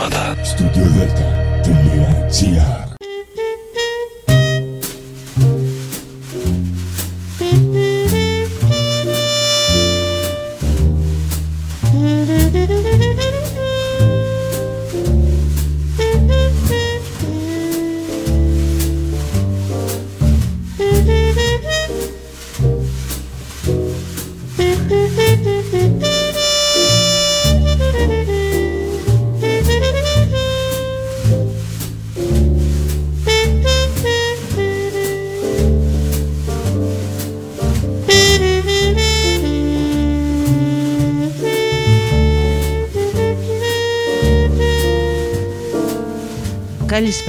εβδομάδα. StudioDelta.gr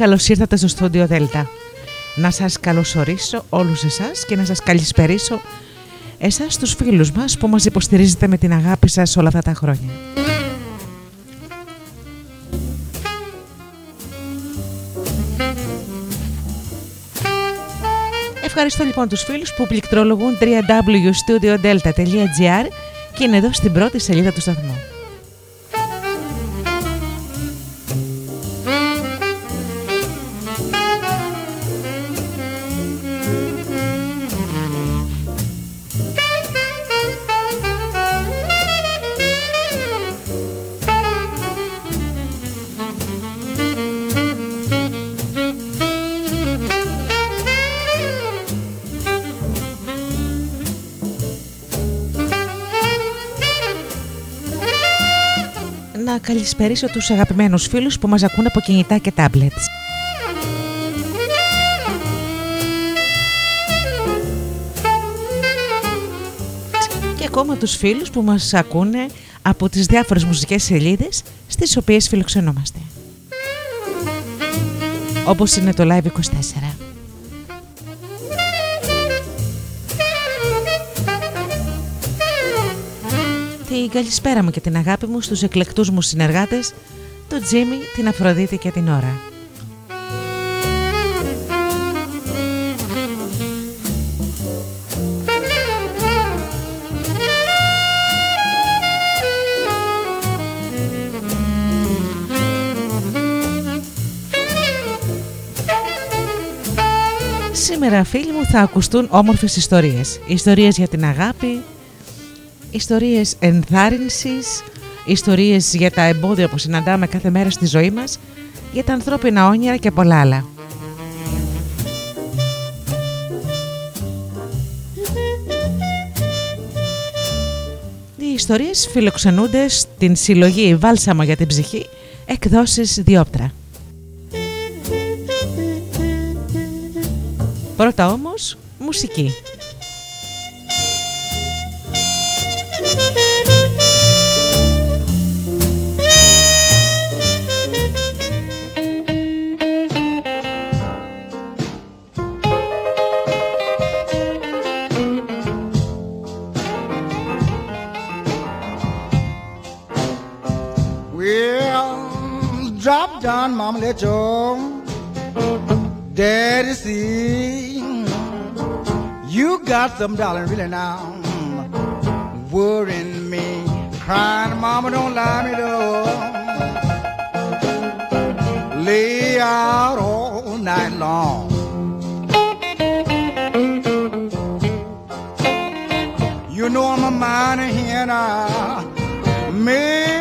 Καλώς ήρθατε στο στούντιο Δέλτα. Να σας καλωσορίσω όλους εσάς και να σας καλησπερίσω εσάς τους φίλους μας που μας υποστηρίζετε με την αγάπη σας όλα αυτά τα χρόνια. Ευχαριστώ λοιπόν τους φίλους που πληκτρολογούν www.studiodelta.gr και είναι εδώ στην πρώτη σελίδα του σταθμού. Να καλησπερίσω τους αγαπημένους φίλους που μας ακούν από κινητά και tablets. Και ακόμα τους φίλους που μας ακούνε από τις διάφορες μουσικές σελίδες στις οποίες φιλοξενούμαστε. Όπως είναι το Live 24. Την καλησπέρα μου και την αγάπη μου στους εκλεκτούς μου συνεργάτες, τον Τζίμι, την Αφροδίτη και την Ωρα. Σήμερα φίλοι μου θα ακουστούν όμορφες ιστορίες. Ιστορίες για την αγάπη, ιστορίες ενθάρρυνσης, ιστορίες για τα εμπόδια που συναντάμε κάθε μέρα στη ζωή μας, για τα ανθρώπινα όνειρα και πολλά άλλα. Οι ιστορίες φιλοξενούνται στην συλλογή «Βάλσαμο για την ψυχή» εκδόσεις Διόπτρα. Πρώτα όμως, μουσική. You got some darling, really now, worrying me, crying, mama, don't lie me though. Lay out all night long. You know I'm a minor here now, maybe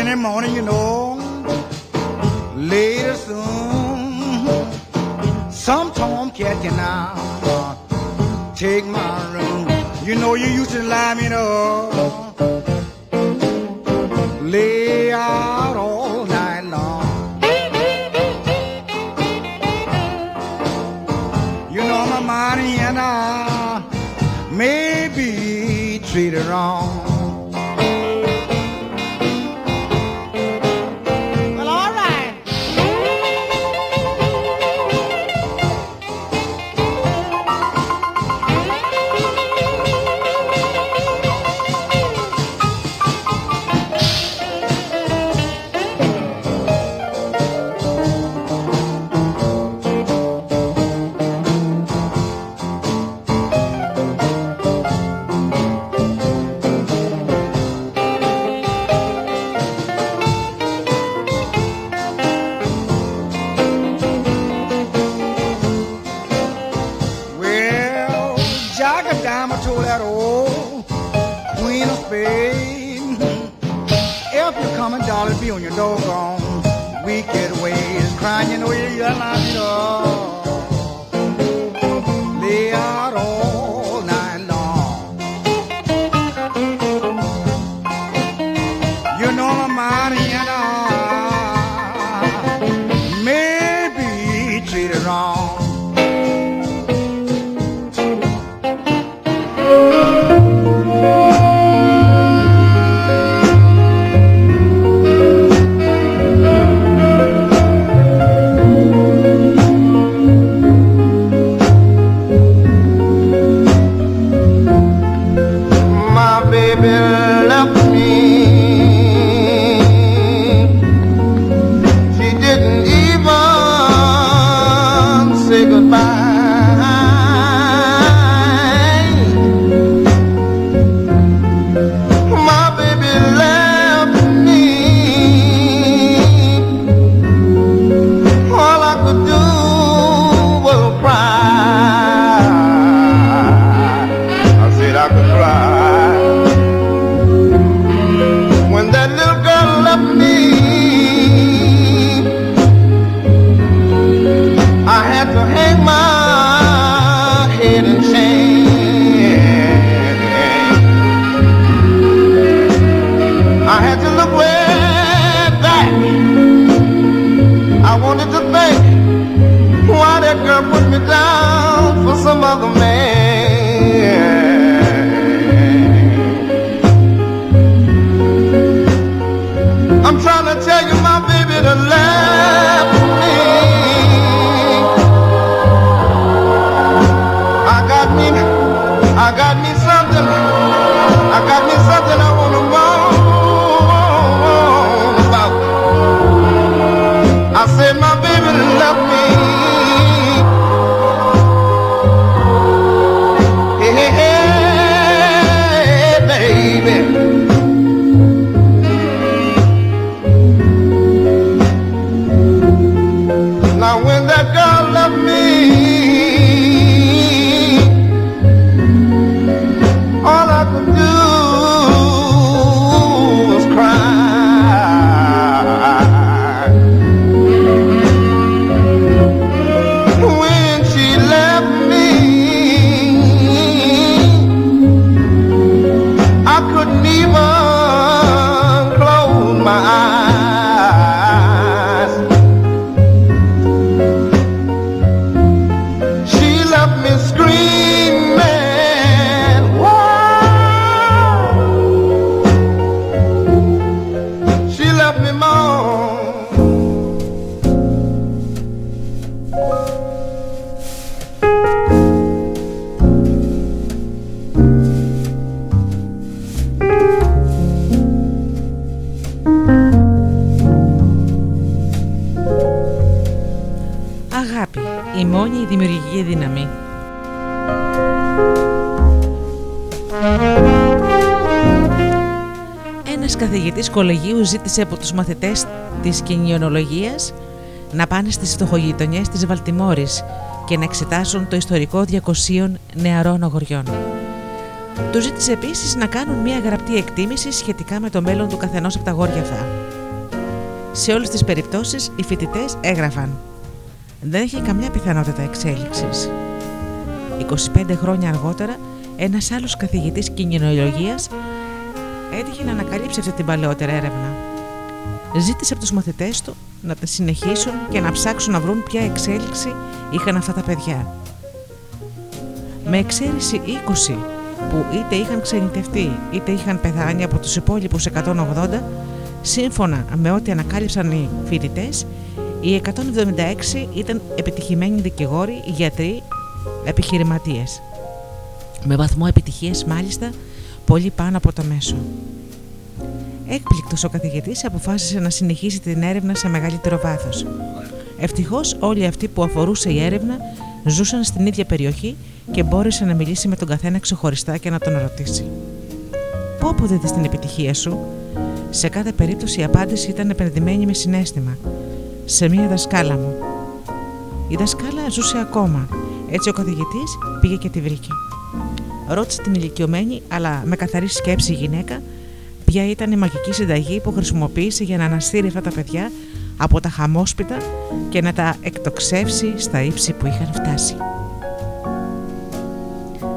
in the morning, you know, later soon. Some tomcat can now uh, take my room. You know you used to lie me up, Lay out all night long. You know my money and I may be treated wrong. Κολεγίου ζήτησε από τους μαθητές της κοινωνιολογίας να πάνε στις φτωχογειτονιές της Βαλτιμόρης και να εξετάσουν το ιστορικό 200 νεαρών αγοριών. Του ζήτησε επίσης να κάνουν μια γραπτή εκτίμηση σχετικά με το μέλλον του καθενός από τα αγόρια αυτά. Σε όλες τις περιπτώσεις οι φοιτητές έγραφαν «Δεν έχει καμιά πιθανότητα εξέλιξης». 25 χρόνια αργότερα Ένας άλλος καθηγητής κοινωνιολογίας έτυχε να ανακαλύψει αυτή την παλαιότερη έρευνα. Ζήτησε από τους μαθητές του να τα συνεχίσουν και να ψάξουν να βρουν ποια εξέλιξη είχαν αυτά τα παιδιά. Με εξαίρεση 20 που είτε είχαν ξενιτευτεί είτε είχαν πεθάνει από τους υπόλοιπους 180, σύμφωνα με ό,τι ανακάλυψαν οι φοιτητές, οι 176 ήταν επιτυχημένοι δικηγόροι, γιατροί, επιχειρηματίες. Με βαθμό επιτυχίας μάλιστα πολύ πάνω από το μέσο. Έκπληκτος ο καθηγητής αποφάσισε να συνεχίσει την έρευνα σε μεγαλύτερο βάθος. Ευτυχώς όλοι αυτοί που αφορούσε η έρευνα ζούσαν στην ίδια περιοχή και μπόρεσε να μιλήσει με τον καθένα ξεχωριστά και να τον ρωτήσει. Πού αποδίδεις την επιτυχία σου, σε κάθε περίπτωση η απάντηση ήταν επενδυμένη με συνέστημα. Σε μία δασκάλα μου. Η δασκάλα ζούσε ακόμα. Έτσι ο καθηγητής πήγε και τη βρήκε. Ρώτησε την ηλικιωμένη, αλλά με καθαρή σκέψη γυναίκα, ποια ήταν η μαγική συνταγή που χρησιμοποίησε για να αναστήρει αυτά τα παιδιά από τα χαμόσπιτα και να τα εκτοξεύσει στα ύψη που είχαν φτάσει.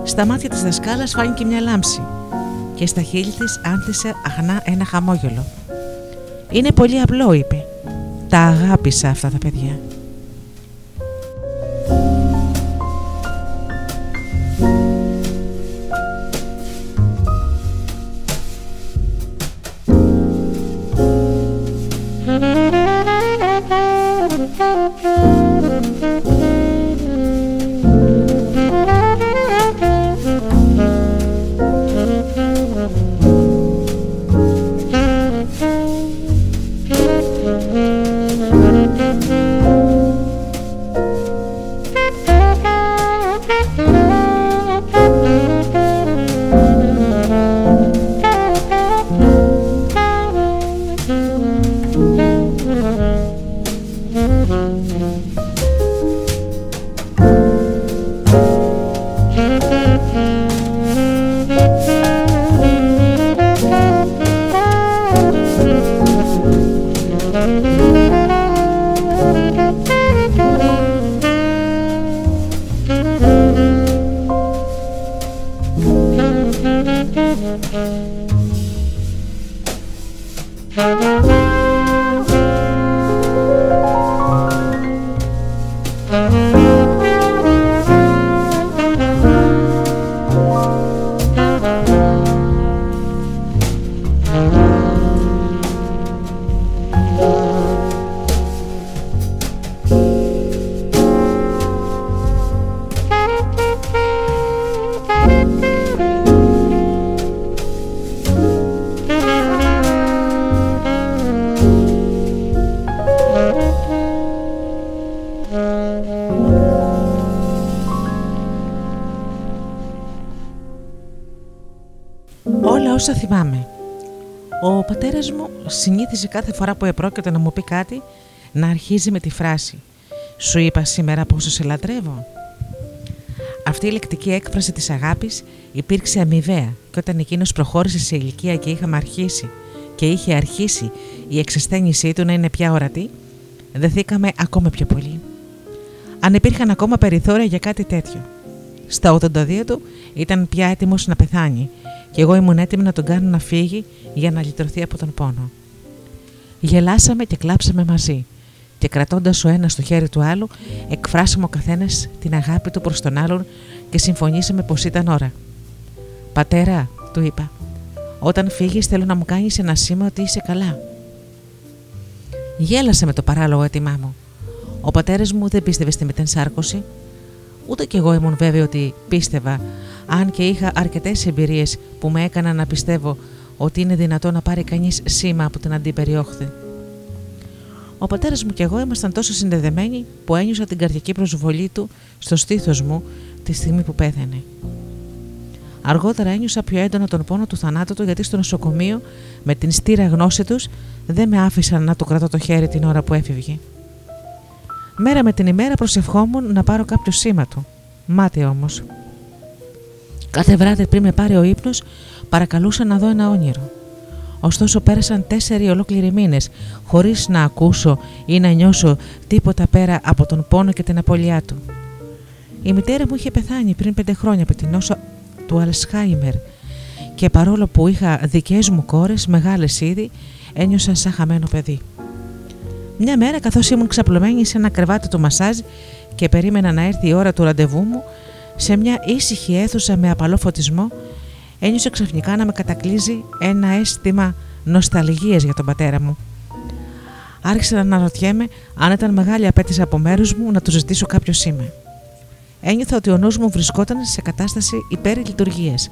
Στα μάτια της δασκάλας φάνηκε μια λάμψη και στα χείλη της άνθησε αχνά ένα χαμόγελο. «Είναι πολύ απλό», είπε. «Τα αγάπησα αυτά τα παιδιά». Όσα κάθε φορά που επρόκειται να μου πει κάτι να αρχίζει με τη φράση «Σου είπα σήμερα πόσο σε λατρεύω». Αυτή η λεκτική έκφραση της αγάπης υπήρξε αμοιβαία και όταν εκείνος προχώρησε σε ηλικία και είχαμε αρχίσει και είχε αρχίσει η εξασθένησή του να είναι πια ορατή, δεθήκαμε ακόμα πιο πολύ. Αν υπήρχαν ακόμα περιθώρια για κάτι τέτοιο. Στα 82 του ήταν πια έτοιμος να πεθάνει και εγώ ήμουν έτοιμη να τον κάνω να φύγει για να λυτρωθεί από τον πόνο. Γελάσαμε και κλάψαμε μαζί και κρατώντας ο ένας το χέρι του άλλου εκφράσαμε ο καθένας την αγάπη του προς τον άλλον και συμφωνήσαμε πως ήταν ώρα. «Πατέρα», του είπα, «όταν φύγεις θέλω να μου κάνεις ένα σήμα ότι είσαι καλά». Γέλασε με το παράλογο έτοιμά μου. Ο πατέρας μου δεν πίστευε στη μετενσάρκωση, ούτε κι εγώ ήμουν βέβαιο ότι πίστευα αν και είχα αρκετές εμπειρίες που με έκαναν να πιστεύω ότι είναι δυνατό να πάρει κανείς σήμα από την αντίπεριόχθη. Ο πατέρας μου και εγώ ήμασταν τόσο συνδεδεμένοι που ένιωσα την καρδιακή προσβολή του στο στήθος μου τη στιγμή που πέθανε. Αργότερα ένιωσα πιο έντονα τον πόνο του θανάτου του γιατί στο νοσοκομείο με την στήρα γνώση τους δεν με άφησαν να του κρατώ το χέρι την ώρα που έφευγε. Μέρα με την ημέρα προσευχόμουν να πάρω κάποιο σήμα του. Μάτι όμως. Κάθε βράδυ πριν με πάρει ο ύπνος, παρακαλούσα να δω ένα όνειρο. Ωστόσο, πέρασαν τέσσερι ολόκληροι μήνες χωρίς να ακούσω ή να νιώσω τίποτα πέρα από τον πόνο και την απώλειά του. Η μητέρα μου είχε πεθάνει πριν πέντε χρόνια από την νόσο του Αλσχάιμερ και παρόλο που είχα δικές μου κόρες, μεγάλες ήδη, ένιωσα σαν χαμένο παιδί. Μια μέρα καθώς ήμουν ξαπλωμένη σε ένα κρεβάτι του μασάζ και περίμενα να έρθει η ώρα του ραντεβού μου, σε μια ήσυχη αίθουσα με απαλό φωτισμό, ένιωσα ξαφνικά να με κατακλείζει ένα αίσθημα νοσταλγίας για τον πατέρα μου. Άρχισα να αναρωτιέμαι αν ήταν μεγάλη απέτηση από μέρους μου να του ζητήσω κάποιος σήμα. Ένιωθα ότι ο νους μου βρισκόταν σε κατάσταση υπερλειτουργίας.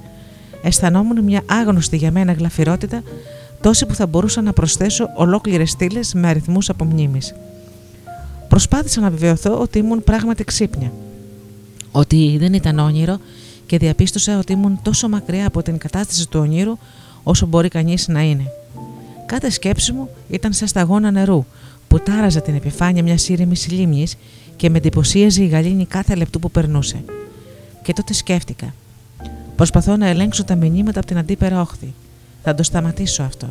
Αισθανόμουν μια άγνωστη για μένα γλαφυρότητα, τόση που θα μπορούσα να προσθέσω ολόκληρες στήλες με αριθμούς από μνήμης. Προσπάθησα να βεβαιωθώ ότι ήμουν πράγματι ξύπνια. Ότι δεν ήταν όνειρο και διαπίστωσα ότι ήμουν τόσο μακριά από την κατάσταση του ονείρου όσο μπορεί κανείς να είναι. Κάθε σκέψη μου ήταν σαν σταγόνα νερού που τάραζε την επιφάνεια μιας ήρεμης λίμνης και με εντυπωσίαζε η γαλήνη κάθε λεπτού που περνούσε. Και τότε σκέφτηκα. Προσπαθώ να ελέγξω τα μηνύματα από την αντίπερα όχθη. Θα το σταματήσω αυτό.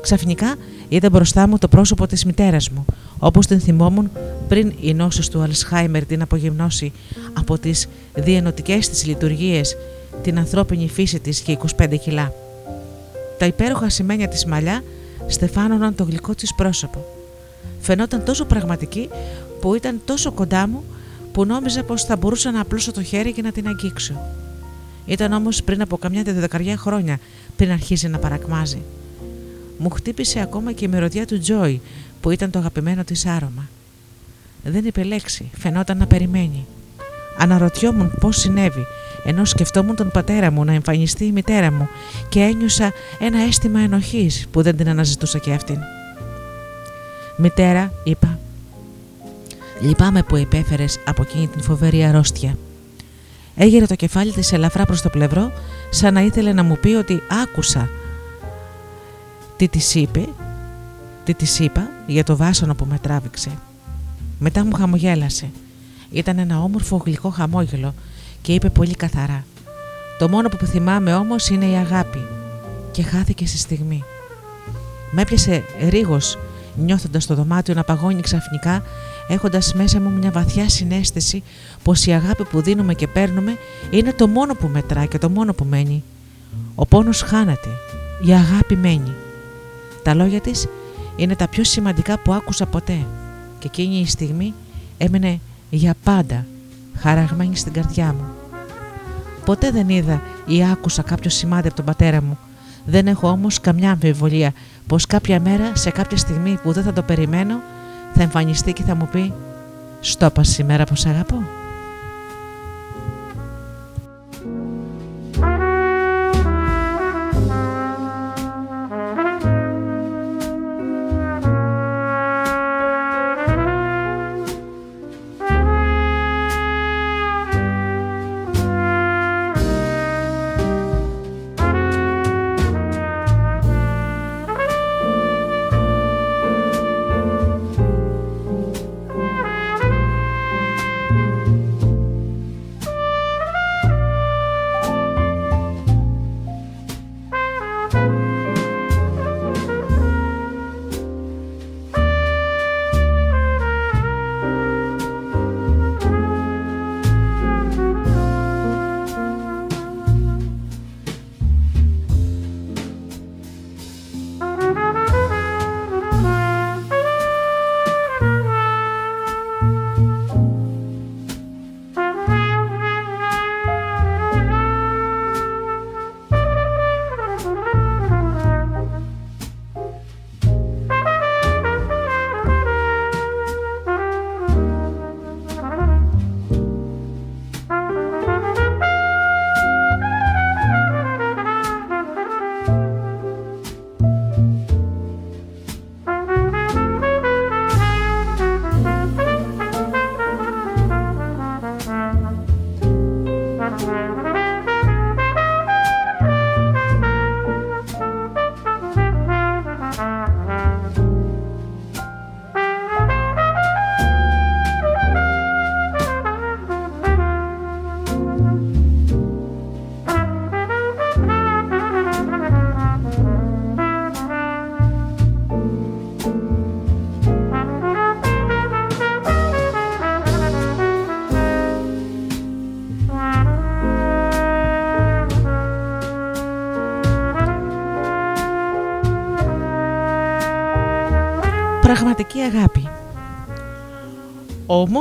Ξαφνικά είδα μπροστά μου το πρόσωπο της μητέρας μου, όπως την θυμόμουν πριν η νόσος του Αλσχάιμερ την απογυμνώσει από τις διενοτικέ της λειτουργίες, την ανθρώπινη φύση της και 25 κιλά. Τα υπέροχα σημαίνια της μαλλιά στεφάνωναν το γλυκό της πρόσωπο. Φαινόταν τόσο πραγματική που ήταν τόσο κοντά μου που νόμιζα πως θα μπορούσα να απλώσω το χέρι και να την αγγίξω. Ήταν όμως πριν από καμιά δεκαριά χρόνια πριν αρχίσει να παρακμάζει. Μου χτύπησε ακόμα και η μυρωδιά του Τζόι που ήταν το αγαπημένο της άρωμα. Δεν είπε λέξη, φαινόταν να περιμένει. Αναρωτιόμουν πώς συνέβη ενώ σκεφτόμουν τον πατέρα μου να εμφανιστεί η μητέρα μου και ένιωσα ένα αίσθημα ενοχής που δεν την αναζητούσα και αυτήν. «Μητέρα», είπα, «λυπάμαι που υπέφερε από εκείνη την φοβερή αρρώστια». Έγειρε το κεφάλι της ελαφρά προς το πλευρό σαν να ήθελε να μου πει ότι άκουσα τι της είπε, τι της είπα για το βάσανο που με τράβηξε. Μετά μου χαμογέλασε. Ήταν ένα όμορφο γλυκό χαμόγελο και είπε πολύ καθαρά «Το μόνο που θυμάμαι όμως είναι η αγάπη» και χάθηκε στη στιγμή. Με έπιασε ρίγος νιώθοντας το δωμάτιο να παγώνει ξαφνικά έχοντας μέσα μου μια βαθιά συνέστηση πως η αγάπη που δίνουμε και παίρνουμε είναι το μόνο που μετρά και το μόνο που μένει. Ο πόνος χάνεται, η αγάπη μένει. Τα λόγια της είναι τα πιο σημαντικά που άκουσα ποτέ και εκείνη η στιγμή έμενε για πάντα χαραγμένη στην καρδιά μου. Ποτέ δεν είδα ή άκουσα κάποιο σημάδι από τον πατέρα μου. Δεν έχω όμως καμιά αμφιβολία πως κάποια μέρα σε κάποια στιγμή που δεν θα το περιμένω θα εμφανιστεί και θα μου πει «Στόπα σήμερα πως αγαπώ».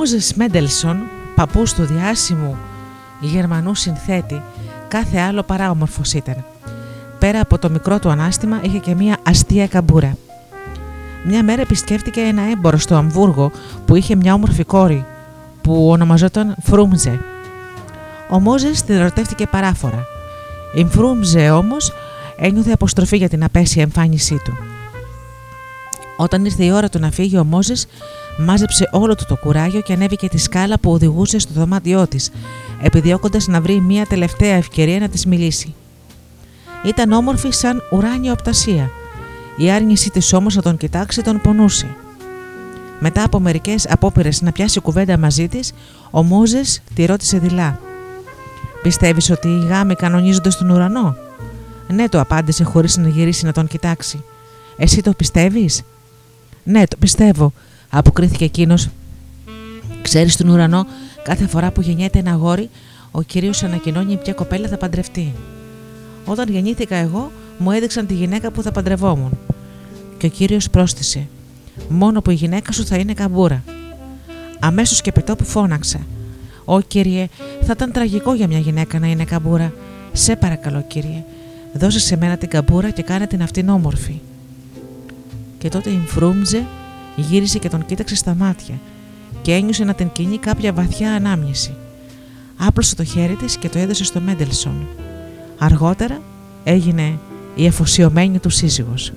Μόζες Μέντελσον, παππούς του διάσημου Γερμανού συνθέτη, κάθε άλλο παρά όμορφος ήταν. Πέρα από το μικρό του ανάστημα είχε και μία αστεία καμπούρα. Μια μέρα επισκέφτηκε ένα έμπορο στο Αμβούργο που είχε μια όμορφη κόρη που ονομαζόταν Φρούμζε. Ο Μόζες την ερωτεύτηκε παράφορα. Η Φρούμζε όμως ένιωθε αποστροφή για την απέσια εμφάνισή του. Όταν ήρθε η ώρα του να φύγει, ο Μόζες μάζεψε όλο του το κουράγιο και ανέβηκε τη σκάλα που οδηγούσε στο δωμάτιό της, επιδιώκοντας να βρει μια τελευταία ευκαιρία να της μιλήσει. Ήταν όμορφη σαν ουράνια οπτασία. Η άρνησή της όμως να τον κοιτάξει τον πονούσε. Μετά από μερικές απόπειρες να πιάσει κουβέντα μαζί της, ο Μόζες τη ρώτησε δειλά. Πιστεύεις ότι οι γάμοι κανονίζονται στον ουρανό; Ναι, το απάντησε χωρίς να γυρίσει να τον κοιτάξει. Εσύ το πιστεύεις, Ναι, το πιστεύω, αποκρίθηκε εκείνος. Ξέρεις στον ουρανό, κάθε φορά που γεννιέται ένα αγόρι, ο κύριο ανακοινώνει ποια κοπέλα θα παντρευτεί. Όταν γεννήθηκα εγώ, μου έδειξαν τη γυναίκα που θα παντρευόμουν. Και ο κύριος πρόσθεσε: Μόνο που η γυναίκα σου θα είναι καμπούρα. Αμέσως και πετώ που φώναξα. Ω κύριε, θα ήταν τραγικό για μια γυναίκα να είναι καμπούρα. Σε παρακαλώ, κύριε, δώσε σε μένα την καμπούρα και κάνε την αυτήν όμορφη. Και τότε η Φρούμτζε γύρισε και τον κοίταξε στα μάτια και ένιωσε να την κινεί κάποια βαθιά ανάμνηση. Άπλωσε το χέρι της και το έδωσε στο Μέντελσον. Αργότερα έγινε η εφοσιωμένη του σύζυγος.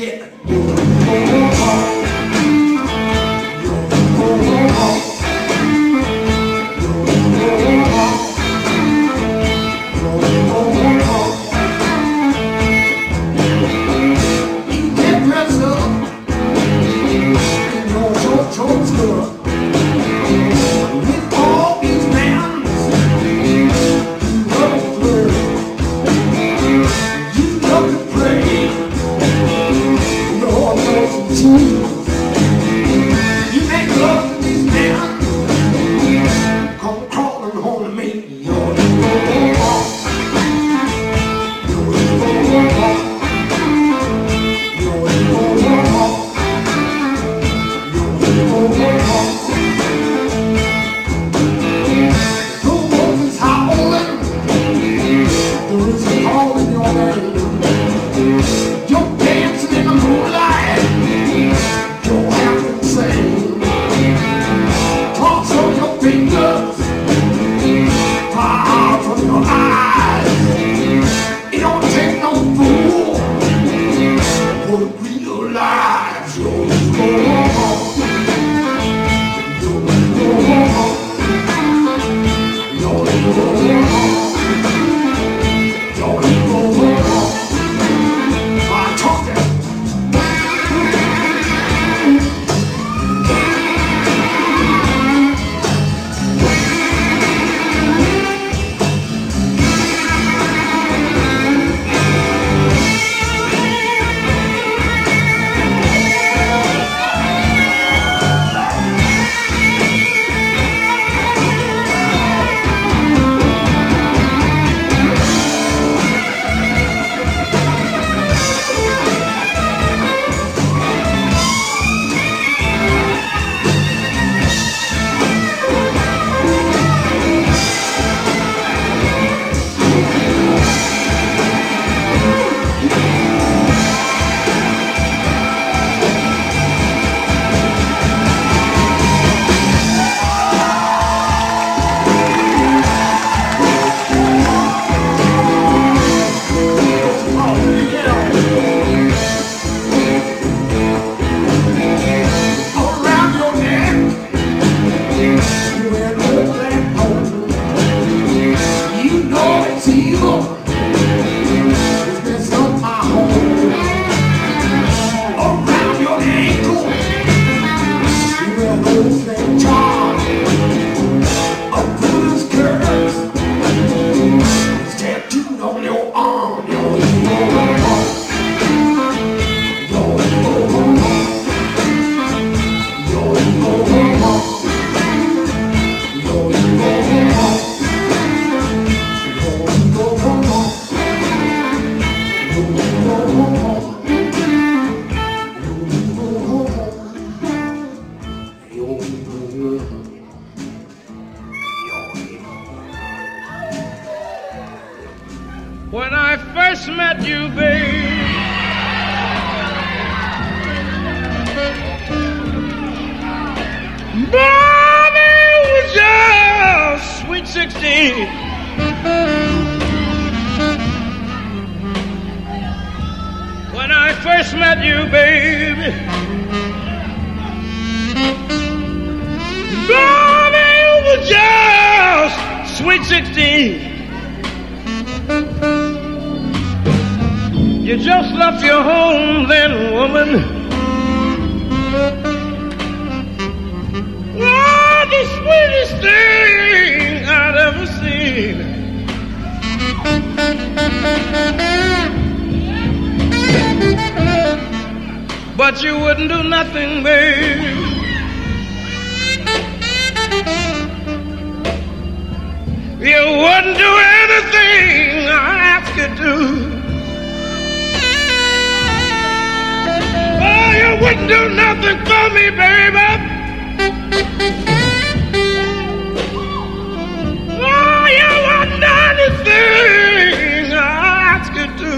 que sweet 16. You just left your home then, woman. Oh, the sweetest thing I'd ever seen. But you wouldn't do nothing, babe. You wouldn't do anything I asked you to. Oh, you wouldn't do nothing for me, baby. Oh, you wouldn't do anything I asked you to.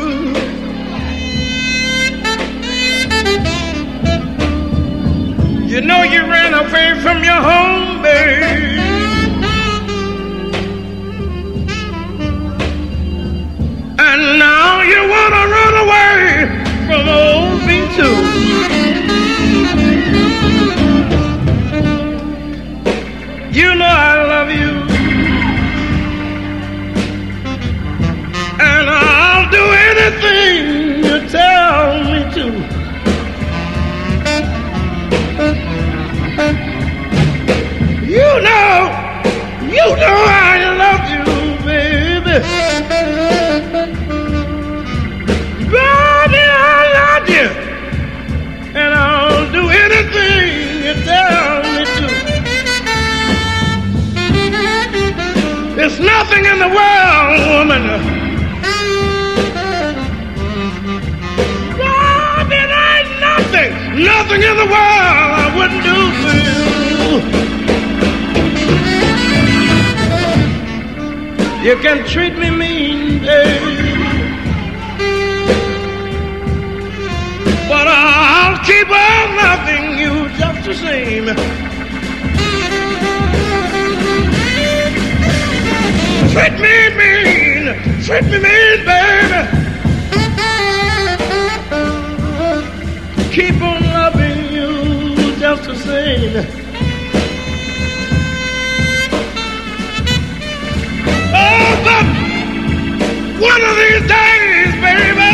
You know you ran away from your home, babe. And now you wanna run away from old me too. You know I love you. And I'll do anything you tell me to. You know, you know I nothing in the world, woman. Baby, there ain't nothing, nothing in the world I wouldn't do for you. You can treat me mean, baby. But I'll keep on loving you just the same. Treat me mean, treat me mean, baby. Keep on loving you just the same. Oh, but one of these days, baby.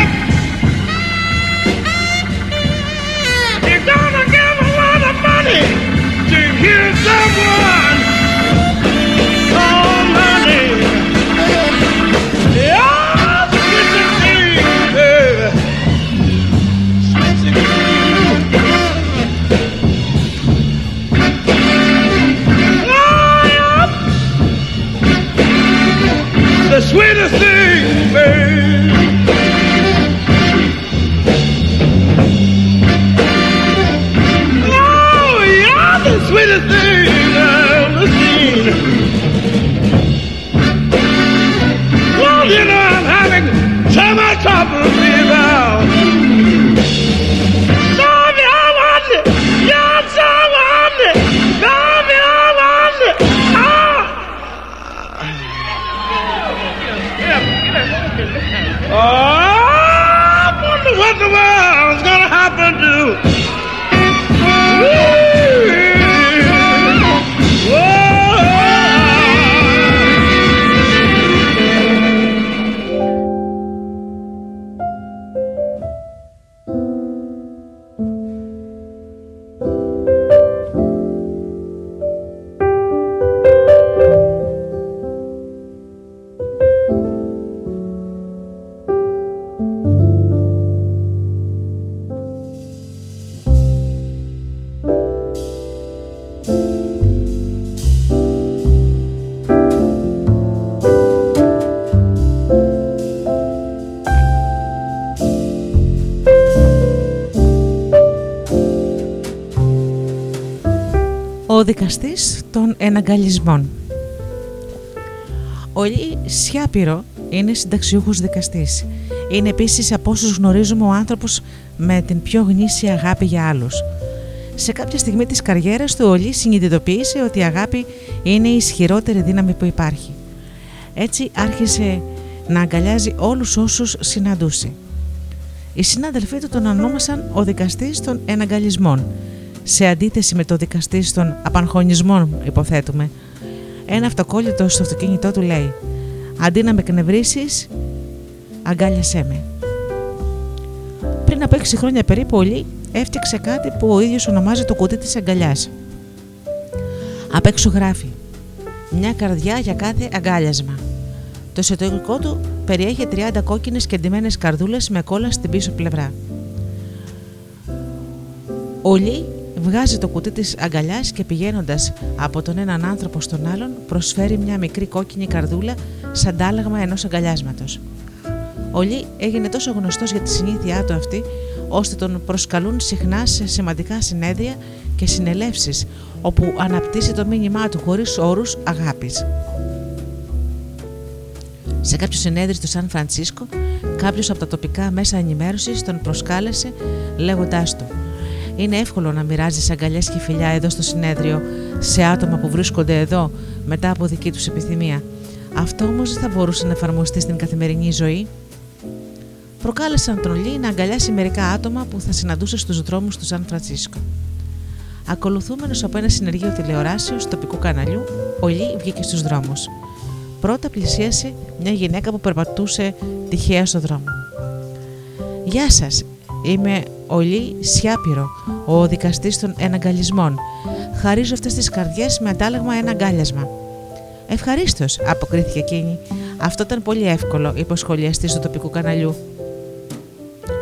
You're gonna give a lot of money to hear someone δικαστής των εναγκαλισμών. Ο Λί Σιάπηρο είναι συνταξιούχος δικαστής. Είναι επίσης από όσους γνωρίζουμε ο άνθρωπος με την πιο γνήσια αγάπη για άλλους. Σε κάποια στιγμή της καριέρας του Ολί συνειδητοποίησε ότι η αγάπη είναι η ισχυρότερη δύναμη που υπάρχει. Έτσι άρχισε να αγκαλιάζει όλους όσους συναντούσε. Οι συνάδελφοί του τον ονόμασαν ο δικαστής των εναγκαλισμών, σε αντίθεση με το δικαστή των απαγχωνισμών, υποθέτουμε. Ένα αυτοκόλλητο στο αυτοκίνητό του λέει «Αντί να με εκνευρίσεις, αγκάλιασέ με». Πριν από 6 χρόνια περίπου, ο Λί έφτιαξε κάτι που ο ίδιος ονομάζει το κουτί της αγκαλιάς. Απ' έξω γράφει «Μια καρδιά για κάθε αγκάλιασμα». Το εσωτερικό του περιέχει 30 κόκκινες και ντυμένες καρδούλες με κόλλα στην πίσω πλευρά. Ο Λί βγάζει το κουτί της αγκαλιάς και πηγαίνοντας από τον έναν άνθρωπο στον άλλον προσφέρει μια μικρή κόκκινη καρδούλα σαν τάλαγμα ενός αγκαλιάσματος. Ο Λί έγινε τόσο γνωστός για τη συνήθειά του αυτή ώστε τον προσκαλούν συχνά σε σημαντικά συνέδρια και συνελεύσεις όπου αναπτύσσει το μήνυμά του χωρίς όρους αγάπης. Σε κάποιο συνέδριο στο Σαν Φρανσίσκο, κάποιος από τα τοπικά μέσα ενημέρωσης τον προσκάλεσε λέγοντάς του: Είναι εύκολο να μοιράζεις αγκαλιές και φιλιά εδώ στο συνέδριο σε άτομα που βρίσκονται εδώ μετά από δική τους επιθυμία. Αυτό όμως δεν θα μπορούσε να εφαρμοστεί στην καθημερινή ζωή. Προκάλεσαν τον Λί να αγκαλιάσει μερικά άτομα που θα συναντούσε στους δρόμους του Σαν Φρανσίσκο. Ακολουθούμενος από ένα συνεργείο τηλεοράσεως τοπικού καναλιού, ο Λί βγήκε στους δρόμους. Πρώτα πλησίασε μια γυναίκα που περπατούσε τυχαία στο δρόμο. «Γεια σας, είμαι ο Λί Σιάπηρο, ο δικαστής των εναγκαλισμών. Χαρίζω αυτές τις καρδιές με αντάλλαγμα ένα αγκάλιασμα». «Ευχαρίστως», αποκρίθηκε εκείνη. «Αυτό ήταν πολύ εύκολο», είπε ο σχολιαστής του τοπικού καναλιού.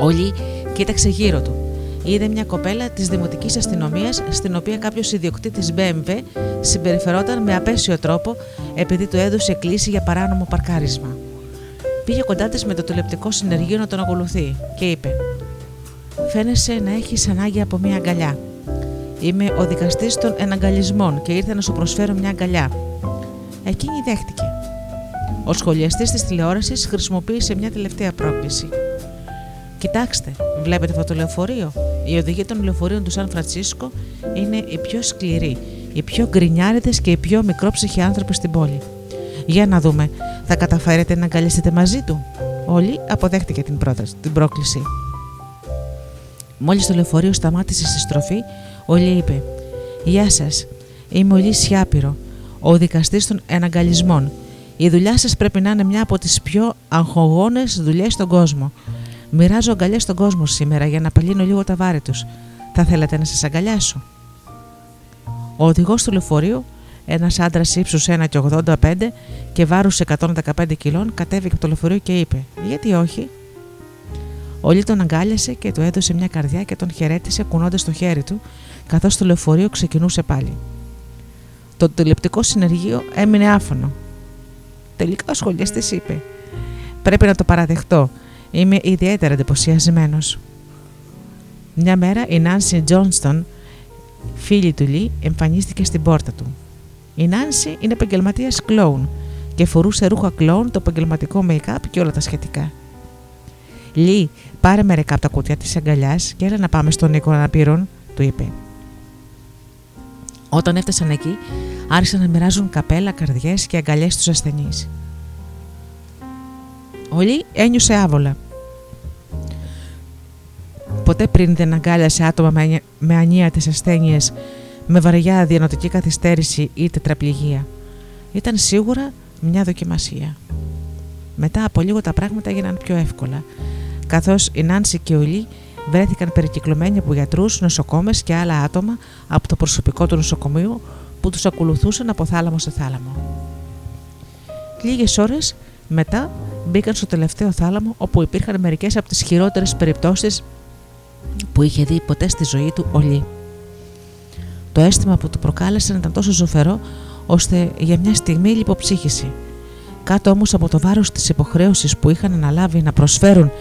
Ο Λί κοίταξε γύρω του είδε μια κοπέλα της δημοτικής αστυνομίας, στην οποία κάποιος ιδιοκτήτης BMW συμπεριφερόταν με απέσιο τρόπο επειδή του έδωσε κλίση για παράνομο παρκάρισμα. Πήγε κοντά της με το τηλεπτικό συνεργείο να τον ακολουθεί και είπε: Φαίνεσαι να έχεις ανάγκη από μια αγκαλιά. Είμαι ο δικαστής των εναγκαλισμών και ήρθα να σου προσφέρω μια αγκαλιά. Εκείνη δέχτηκε. Ο σχολιαστής της τηλεόρασης χρησιμοποίησε μια τελευταία πρόκληση. Κοιτάξτε, βλέπετε αυτό το λεωφορείο; Οι οδηγοί των λεωφορείων του Σαν Φρανσίσκο είναι οι πιο σκληροί, οι πιο γκρινιάριδες και οι πιο μικρόψυχοι άνθρωποι στην πόλη. Για να δούμε, θα καταφέρετε να αγκαλίσετε μαζί του; Όλοι αποδέχτηκε την, πρόταση, την πρόκληση. Μόλις το λεωφορείο σταμάτησε στη στροφή, ο Λί είπε: Γεια σας, είμαι ο Λί Σιάπηρο, ο δικαστής των εναγκαλισμών. Η δουλειά σας πρέπει να είναι μια από τις πιο αγχογόνες δουλειές στον κόσμο. Μοιράζω αγκαλιές στον κόσμο σήμερα για να απαλύνω λίγο τα βάρη τους. Θα θέλετε να σας αγκαλιάσω. Ο οδηγός του λεωφορείου, ένας άντρας ύψους 1,85 και βάρους 115 κιλών, κατέβηκε από το λεωφορείο και είπε: Γιατί όχι. Όλοι τον αγκάλιασε και του έδωσε μια καρδιά και τον χαιρέτησε κουνώντας το χέρι του, καθώς το λεωφορείο ξεκινούσε πάλι. Το τηλεπτικό συνεργείο έμεινε άφωνο. Τελικά ο σχολιαστής είπε: Πρέπει να το παραδεχτώ. Είμαι ιδιαίτερα εντυπωσιασμένος. Μια μέρα η Νάνσι Τζόνστον, φίλη του Λί, εμφανίστηκε στην πόρτα του. Η Νάνσι είναι επαγγελματίας κλόουν και φορούσε ρούχα κλόουν, το επαγγελματικό make-up και όλα τα σχετικά. Λί, πάρε μερικά από τα κουτιά τη αγκαλιάς και έλα να πάμε στον Νίκο Αναπήρων, του είπε. Όταν έφτασαν εκεί, άρχισαν να μοιράζουν καπέλα, καρδιές και αγκαλιές στους ασθενείς. Ο Λί ένιωσε άβολα. Ποτέ πριν δεν αγκάλιασε άτομα με ανίατες ασθένειες, με βαριά διανοτική καθυστέρηση ή τετραπληγία. Ήταν σίγουρα μια δοκιμασία. Μετά από λίγο τα πράγματα έγιναν πιο εύκολα, καθώς η Νάνση και ο Λί βρέθηκαν περικυκλωμένοι από γιατρούς, νοσοκόμες και άλλα άτομα από το προσωπικό του νοσοκομείου που τους ακολουθούσαν από θάλαμο σε θάλαμο. Λίγες ώρες μετά μπήκαν στο τελευταίο θάλαμο όπου υπήρχαν μερικές από τις χειρότερες περιπτώσεις που είχε δει ποτέ στη ζωή του ο Το αίσθημα που του προκάλεσαν ήταν τόσο ζωφερό ώστε για μια στιγμή λιποψύχησε. Κάτω όμως από το βάρος της υποχρέωσης που είχαν αναλάβει να προσφέρουν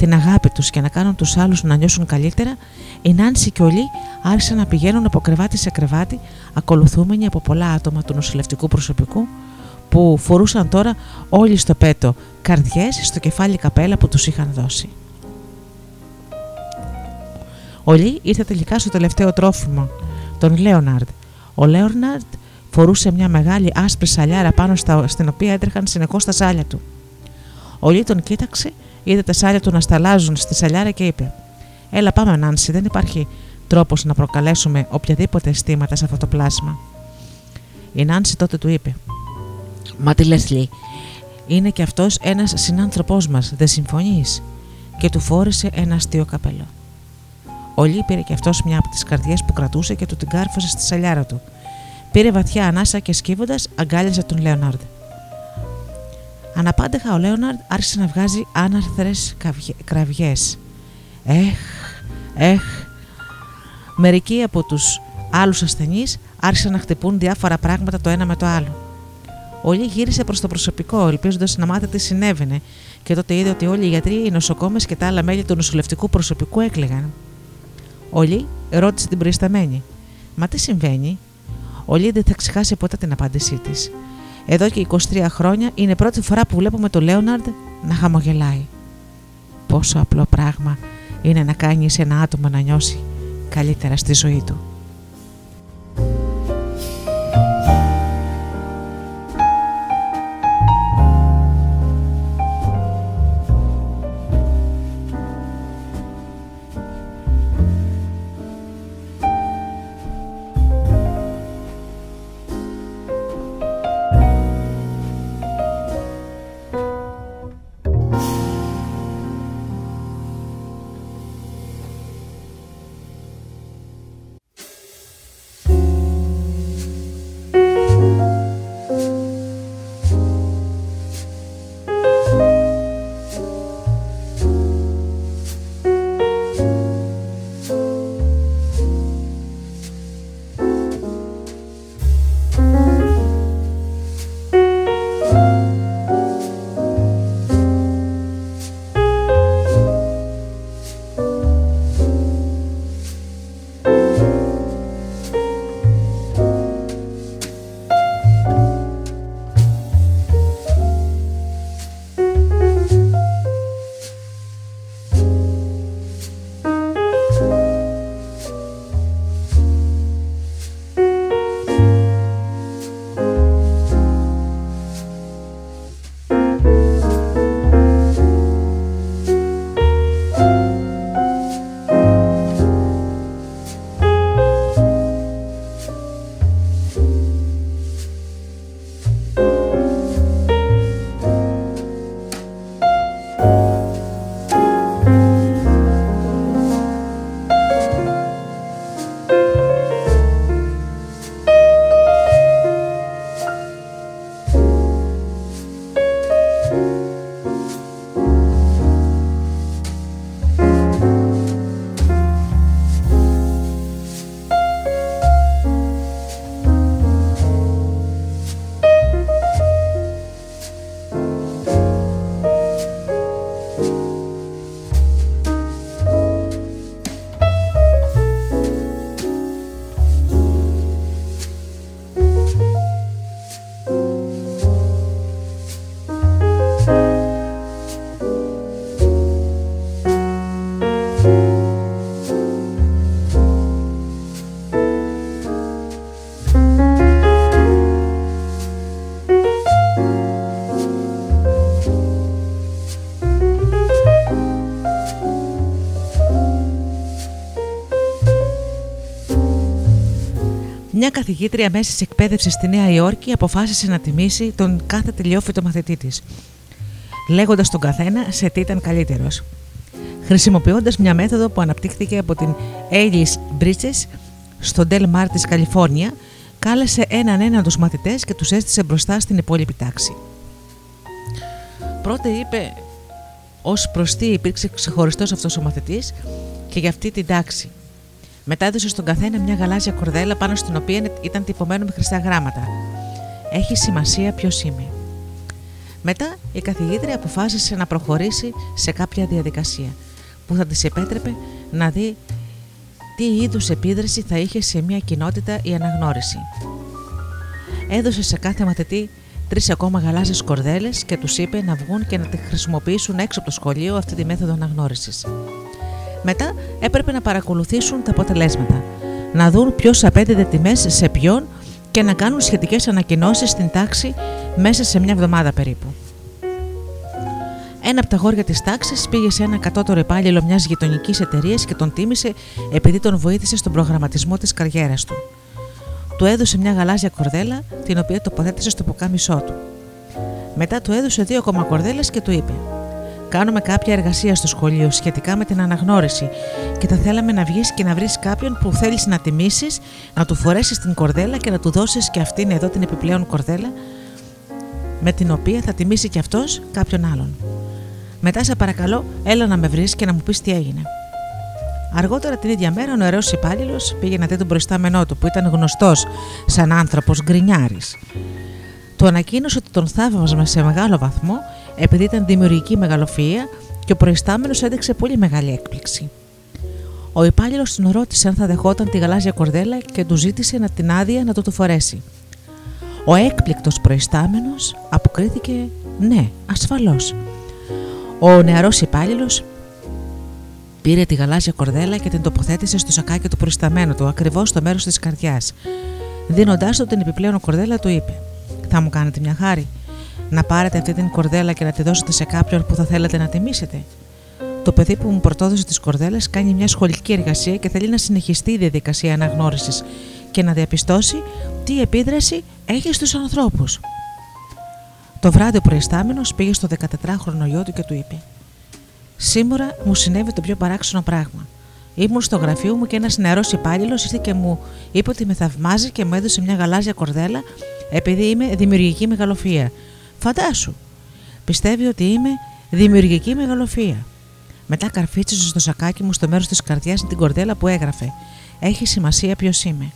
την αγάπη τους και να κάνουν τους άλλους να νιώσουν καλύτερα, η Νάνση και ο Λί άρχισαν να πηγαίνουν από κρεβάτι σε κρεβάτι, ακολουθούμενοι από πολλά άτομα του νοσηλευτικού προσωπικού που φορούσαν τώρα όλοι στο πέτο, καρδιές στο κεφάλι καπέλα που τους είχαν δώσει. Ο Λί ήρθε τελικά στο τελευταίο τρόφιμο, τον Λέοναρντ. Ο Λέοναρντ φορούσε μια μεγάλη άσπρη σαλιάρα πάνω στα, στην οποία έτρεχαν συνεχώς τα σάλια του. Ο Λί τον κοίταξε, είδε τα σάλια του να σταλάζουν στη σαλιάρα και είπε: Έλα, πάμε, Νάνση, δεν υπάρχει τρόπος να προκαλέσουμε οποιαδήποτε αισθήματα σε αυτό το πλάσμα. Η Νάνση τότε του είπε: Μα τι λες, Λί, είναι και αυτός ένας συνάνθρωπός μας, δεν συμφωνείς. Και του φόρησε ένα αστείο καπέλο. Ο Λί πήρε και αυτός μια από τις καρδιές που κρατούσε και του την κάρφωσε στη σαλιάρα του. Πήρε βαθιά ανάσα και σκύβοντας αγκάλιαζε τον Λέοναρντ. Αναπάντεχα ο Λέοναρντ άρχισε να βγάζει άναρθρες κραυγές. Έχ, έχ. Μερικοί από τους άλλους ασθενείς άρχισαν να χτυπούν διάφορα πράγματα το ένα με το άλλο. Ο Λί γύρισε προς το προσωπικό, ελπίζοντας να μάθει τι συνέβαινε, και τότε είδε ότι όλοι οι γιατροί, οι νοσοκόμες και τα άλλα μέλη του νοσηλευτικού προσωπικού έκλαιγαν. Ο Λί ρώτησε την προϊσταμένη: Μα τι συμβαίνει, ο Λί δεν θα ξεχάσει ποτέ την απάντησή της. Εδώ και 23 χρόνια είναι η πρώτη φορά που βλέπουμε τον Λέοναρντ να χαμογελάει. Πόσο απλό πράγμα είναι να κάνεις ένα άτομο να νιώσει καλύτερα στη ζωή του. Μια καθηγήτρια μέση εκπαίδευση στη Νέα Υόρκη αποφάσισε να τιμήσει τον κάθε τελειόφυτο μαθητή της, λέγοντας τον καθένα σε τι ήταν καλύτερος. Χρησιμοποιώντας μια μέθοδο που αναπτύχθηκε από την Alice Bridges στο Del Mar της Καλιφόρνια, κάλεσε έναν έναν τους μαθητές και τους έστησε μπροστά στην υπόλοιπη τάξη. Πρώτα είπε ως προς τι υπήρξε ξεχωριστός αυτός ο μαθητής και για αυτή την τάξη μετά έδωσε στον καθένα μια γαλάζια κορδέλα πάνω στην οποία ήταν τυπωμένο με χρυσά γράμματα. Έχει σημασία ποιος είμαι. Μετά η καθηγήτρια αποφάσισε να προχωρήσει σε κάποια διαδικασία που θα της επέτρεπε να δει τι είδους επίδραση θα είχε σε μια κοινότητα η αναγνώριση. Έδωσε σε κάθε μαθητή τρεις ακόμα γαλάζιες κορδέλες και τους είπε να βγουν και να τη χρησιμοποιήσουν έξω από το σχολείο αυτή τη μέθοδο αναγνώρισης. Μετά έπρεπε να παρακολουθήσουν τα αποτελέσματα, να δουν ποιος απέδιδε τιμές σε ποιον και να κάνουν σχετικές ανακοινώσεις στην τάξη μέσα σε μια εβδομάδα περίπου. Ένα από τα γόρια της τάξης πήγε σε ένα κατώτερο υπάλληλο μιας γειτονικής εταιρείας και τον τίμησε επειδή τον βοήθησε στον προγραμματισμό της καριέρας του. Του έδωσε μια γαλάζια κορδέλα, την οποία τοποθέτησε στο ποκάμισό του. Μετά του έδωσε δύο ακόμα κορδέλες και του είπε: Κάνουμε κάποια εργασία στο σχολείο σχετικά με την αναγνώριση και θα θέλαμε να βγεις και να βρεις κάποιον που θέλεις να τιμήσεις, να του φορέσεις την κορδέλα και να του δώσεις και αυτήν εδώ την επιπλέον κορδέλα με την οποία θα τιμήσει και αυτός κάποιον άλλον. Μετά σε παρακαλώ, έλα να με βρεις και να μου πεις τι έγινε. Αργότερα την ίδια μέρα, ο νεαρός υπάλληλος πήγε να δει τον προϊστάμενό του, που ήταν γνωστός σαν άνθρωπος γκρινιάρης. Του ανακοίνωσε ότι τον θαύμαζε σε μεγάλο βαθμό επειδή ήταν δημιουργική μεγαλοφία και ο προϊστάμενος έδειξε πολύ μεγάλη έκπληξη. Ο υπάλληλος τον ρώτησε αν θα δεχόταν τη γαλάζια κορδέλα και του ζήτησε να την άδεια να το το φορέσει. Ο έκπληκτος προϊστάμενος αποκρίθηκε «Ναι, ασφαλώς». Ο νεαρός υπάλληλος πήρε τη γαλάζια κορδέλα και την τοποθέτησε στο σακάκι του προϊσταμένου του, ακριβώς στο μέρος της καρδιάς. Δίνοντάς του την επιπλέον κορδέλα του είπε «Θα μου κάνετε μια χάρη, να πάρετε αυτή την κορδέλα και να τη δώσετε σε κάποιον που θα θέλετε να τιμήσετε». Το παιδί που μου πρωτόδωσε τις κορδέλες κάνει μια σχολική εργασία και θέλει να συνεχιστεί η διαδικασία αναγνώρισης και να διαπιστώσει τι επίδραση έχει στους ανθρώπους. Το βράδυ ο προϊστάμενος πήγε στο 14χρονο γιο του και του είπε: Σήμερα μου συνέβη το πιο παράξενο πράγμα. Ήμουν στο γραφείο μου και ένας νεαρός υπάλληλος ήρθε και μου είπε ότι με θαυμάζει και μου έδωσε μια γαλάζια κορδέλα επειδή είμαι δημιουργική μεγαλοφία. Φαντάσου! Πιστεύει ότι είμαι δημιουργική μεγαλοφία. Μετά καρφίτσισε στο σακάκι μου στο μέρος της καρδιάς την κορδέλα που έγραφε: Έχει σημασία ποιος είμαι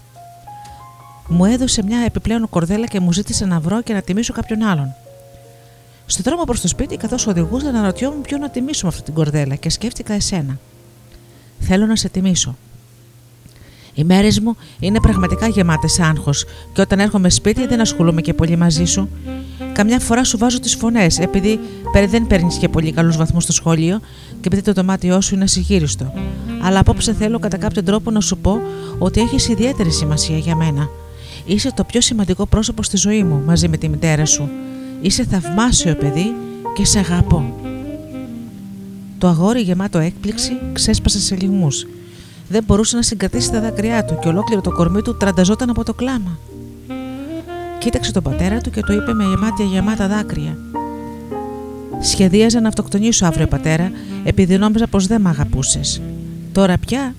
μου έδωσε μια επιπλέον κορδέλα και μου ζήτησε να βρω και να τιμήσω κάποιον άλλον. Στο δρόμο προς το σπίτι, καθώς οδηγούσα, αναρωτιόμουν ποιον να τιμήσω με αυτή την κορδέλα και σκέφτηκα εσένα. Θέλω να σε τιμήσω. Οι μέρες μου είναι πραγματικά γεμάτες άγχος και όταν έρχομαι σπίτι δεν ασχολούμαι και πολύ μαζί σου. Καμιά φορά σου βάζω τις φωνές, επειδή δεν παίρνεις και πολύ καλούς βαθμούς στο σχολείο και επειδή το δωμάτιό σου είναι ασυγύριστο. Αλλά απόψε θέλω κατά κάποιον τρόπο να σου πω ότι έχεις ιδιαίτερη σημασία για μένα. Είσαι το πιο σημαντικό πρόσωπο στη ζωή μου μαζί με τη μητέρα σου. Είσαι θαυμάσιο παιδί και σε αγαπώ. Το αγόρι γεμάτο έκπληξη ξέσπασε σε λιγμούς. Δεν μπορούσε να συγκρατήσει τα δάκρυά του και ολόκληρο το κορμί του τρανταζόταν από το κλάμα. Κοίταξε τον πατέρα του και του είπε με γεμάτια γεμάτα δάκρυα. Σχεδίαζα να αυτοκτονήσω αύριο, πατέρα, επειδή νόμιζα πως δεν με αγαπούσες. Τώρα πια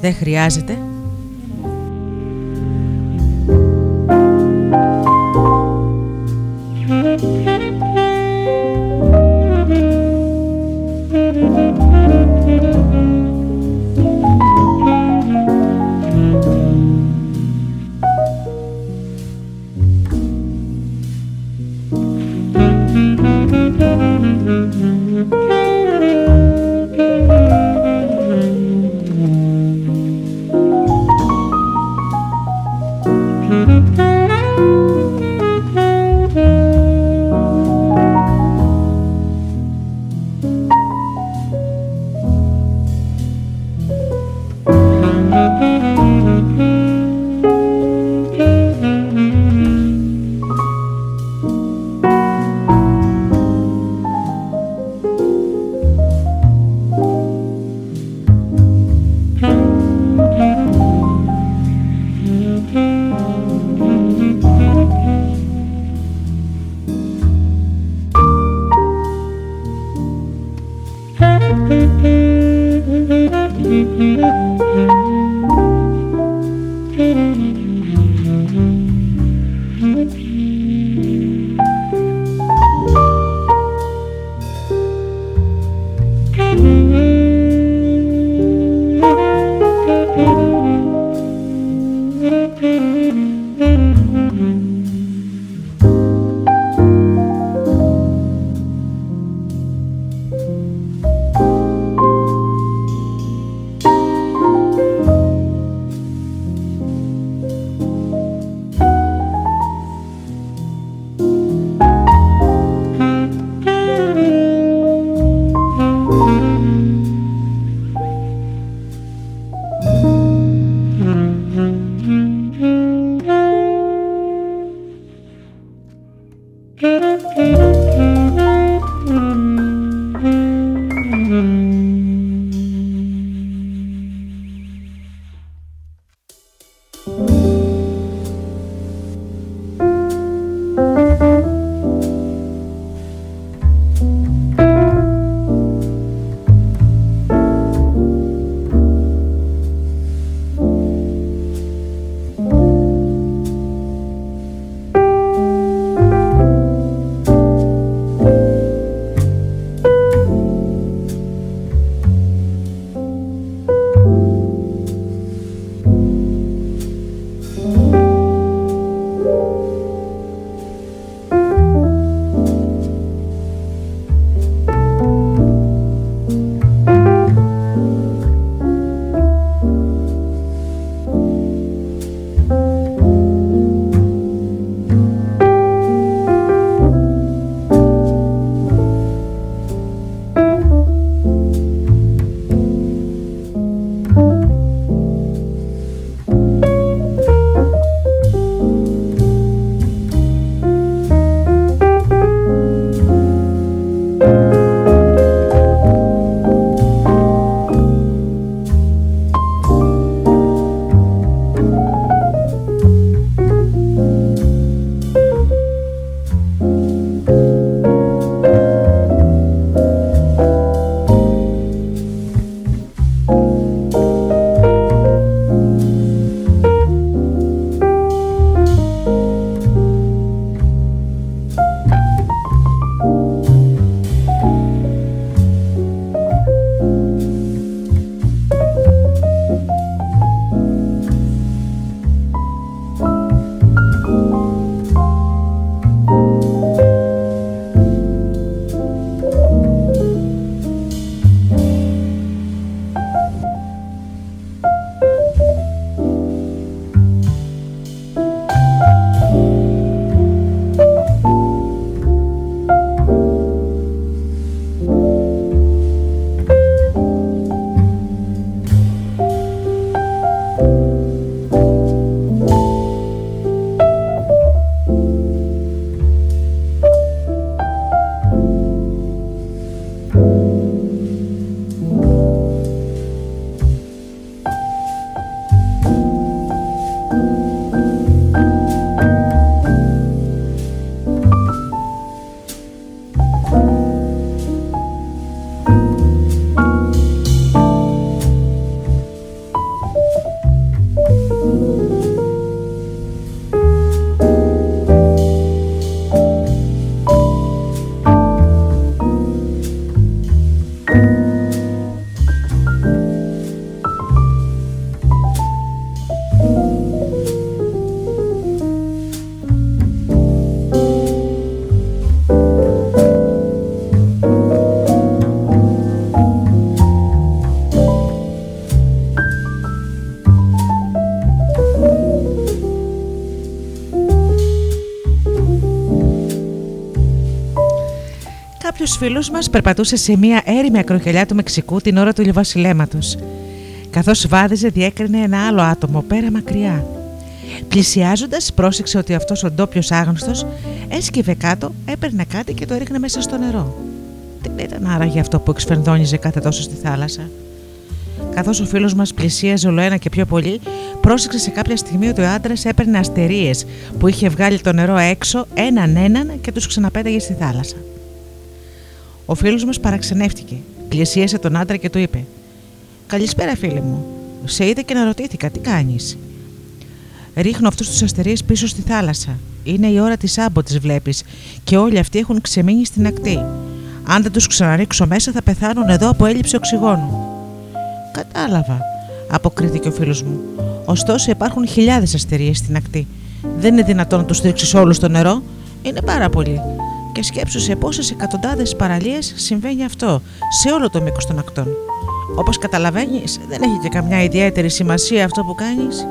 δεν χρειάζεται φίλο μας περπατούσε σε μια έρημη ακροκελιά του Μεξικού την ώρα του ηλιοβασιλέματο. Καθώς βάδιζε, διέκρινε ένα άλλο άτομο πέρα μακριά. Πλησιάζοντας, πρόσεξε ότι αυτός ο ντόπιος άγνωστος έσκυβε κάτω, έπαιρνε κάτι και το έριχνε μέσα στο νερό. Τι ήταν άραγε αυτό που εξφενδόνιζε κάθε τόσο στη θάλασσα; Καθώς ο φίλος μας πλησίαζε όλο ένα και πιο πολύ, πρόσεξε σε κάποια στιγμή ότι ο άντρας έπαιρνε αστερίες που είχε βγάλει το νερό έξω έναν έναν και τους ξαναπέταγε στη θάλασσα. Ο φίλος μας παραξενεύτηκε. Πλησίασε τον άντρα και του είπε: Καλησπέρα, φίλε μου. Σε είδε και να ρωτήθηκα, τι κάνεις; Ρίχνω αυτούς τους αστερίες πίσω στη θάλασσα. Είναι η ώρα της άμποτη, βλέπεις, και όλοι αυτοί έχουν ξεμείνει στην ακτή. Αν δεν τους ξαναρίξω μέσα, θα πεθάνουν εδώ από έλλειψη οξυγόνου. Κατάλαβα, αποκρίθηκε ο φίλος μου. Ωστόσο, υπάρχουν χιλιάδες αστερίες στην ακτή. Δεν είναι δυνατόν να τους ρίξει όλους στο νερό. Είναι πάρα πολύ. Και σκέψου σε πόσες εκατοντάδες παραλίες συμβαίνει αυτό, σε όλο το μήκος των ακτών. Όπως καταλαβαίνεις, δεν έχει και καμιά ιδιαίτερη σημασία αυτό που κάνεις.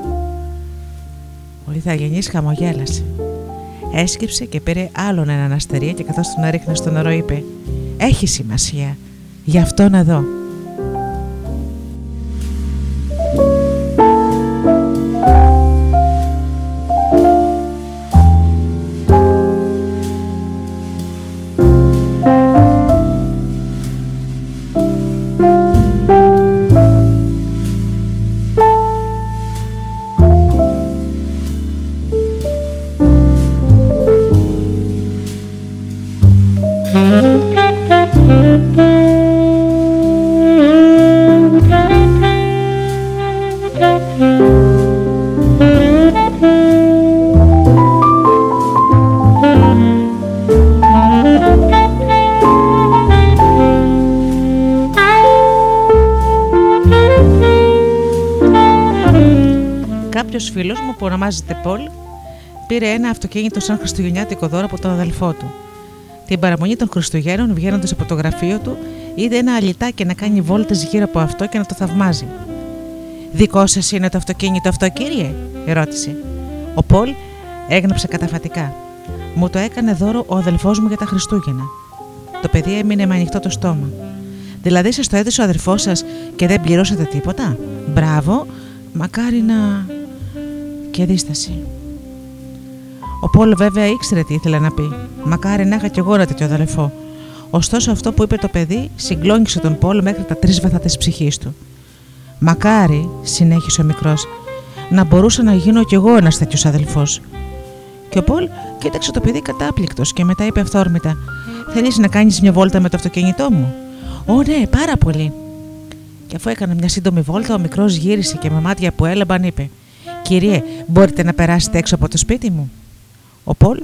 Ο Ιθαγενή χαμογέλασε. Έσκυψε και πήρε άλλον έναν αστερία και καθώς τον έριχνε στο νερό είπε: Έχει σημασία. Γι' αυτόν εδώ. ονομάζεται Πολ, πήρε ένα αυτοκίνητο σαν χριστουγεννιάτικο δώρο από τον αδελφό του. Την παραμονή των Χριστουγέννων, βγαίνοντας από το γραφείο του, είδε ένα αλυτάκι να κάνει βόλτες γύρω από αυτό και να το θαυμάζει. Δικό σας είναι το αυτοκίνητο αυτό, κύριε, ρώτησε. Ο Πολ έγνεψε καταφατικά. Μου το έκανε δώρο ο αδελφός μου για τα Χριστούγεννα. Το παιδί έμεινε με ανοιχτό το στόμα. Δηλαδή, σας το έδωσε ο αδελφός σας και δεν πληρώσατε τίποτα; Μπράβο, μακάρι να και δίσταση. Ο Πόλ βέβαια ήξερε τι ήθελε να πει. Μακάρι να είχα κι εγώ ένα τέτοιο αδελφό. Ωστόσο, αυτό που είπε το παιδί συγκλώνησε τον Πόλ μέχρι τα τρεις βαθά της ψυχής του. Μακάρι, συνέχισε ο μικρός, να μπορούσα να γίνω κι εγώ ένας τέτοιος αδελφός. Και ο Πολ κοίταξε το παιδί κατάπληκτος και μετά είπε αυθόρμητα: Θέλεις να κάνεις μια βόλτα με το αυτοκίνητό μου; Ω, ναι, πάρα πολύ. Και αφού έκανε μια σύντομη βόλτα, ο μικρός γύρισε και με μάτια που έλαμπαν είπε: Κύριε, μπορείτε να περάσετε έξω από το σπίτι μου. Ο Πολ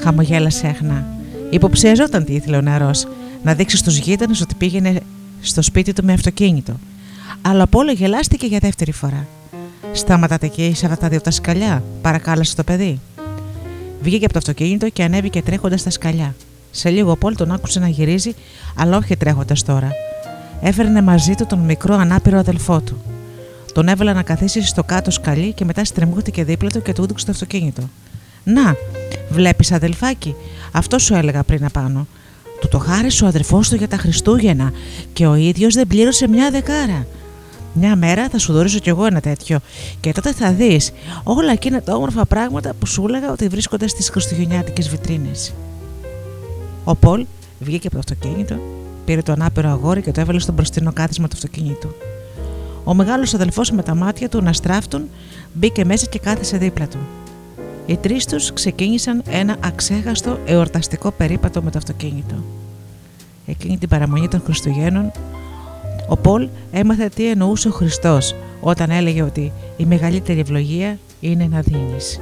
χαμογέλασε αχνά. Υποψιαζόταν τι ήθελε ο νεαρός, να δείξει στους γείτονες ότι πήγαινε στο σπίτι του με αυτοκίνητο. Αλλά ο Πολ γελάστηκε για δεύτερη φορά. Σταματάτε εκεί σε αυτά τα δύο τα σκαλιά, παρακάλεσε το παιδί. Βγήκε από το αυτοκίνητο και ανέβηκε τρέχοντας στα σκαλιά. Σε λίγο ο Πολ τον άκουσε να γυρίζει, αλλά όχι τρέχοντας τώρα. Έφερνε μαζί του τον μικρό ανάπηρο αδελφό του. Τον έβαλα να καθίσει στο κάτω σκαλί και μετά στριμώχτηκε δίπλα του και του έδειξε το αυτοκίνητο. Να, βλέπεις αδελφάκι, αυτό σου έλεγα πριν απάνω. Του το χάρισε ο αδερφός του για τα Χριστούγεννα και ο ίδιος δεν πλήρωσε μια δεκάρα. Μια μέρα θα σου δωρήσω κι εγώ ένα τέτοιο και τότε θα δεις όλα εκείνα τα όμορφα πράγματα που σου έλεγα ότι βρίσκονται στις χριστουγεννιάτικες βιτρίνες. Ο Πολ βγήκε από το αυτοκίνητο, πήρε το ανάπηρο αγόρι και το έβαλε στο μπροστινό κάθισμα του αυτοκίνητου. Ο μεγάλος αδελφός με τα μάτια του να στράφτουν μπήκε μέσα και κάθισε δίπλα του. Οι τρεις τους ξεκίνησαν ένα αξέχαστο εορταστικό περίπατο με το αυτοκίνητο. Εκείνη την παραμονή των Χριστουγέννων, ο Πολ έμαθε τι εννοούσε ο Χριστός όταν έλεγε ότι η μεγαλύτερη ευλογία είναι να δίνεις.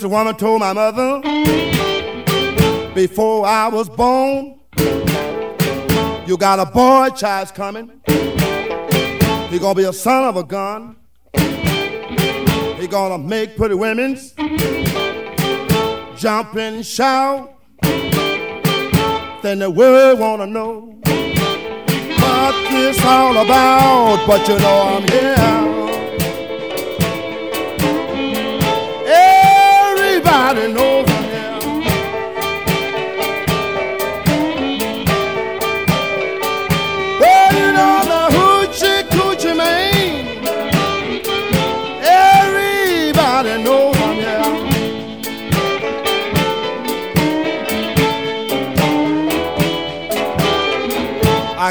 This woman told my mother before I was born, you got a boy child coming. He gonna be a son of a gun. He gonna make pretty women's jump and shout. Then the world wanna know what this all about. But you know I'm here.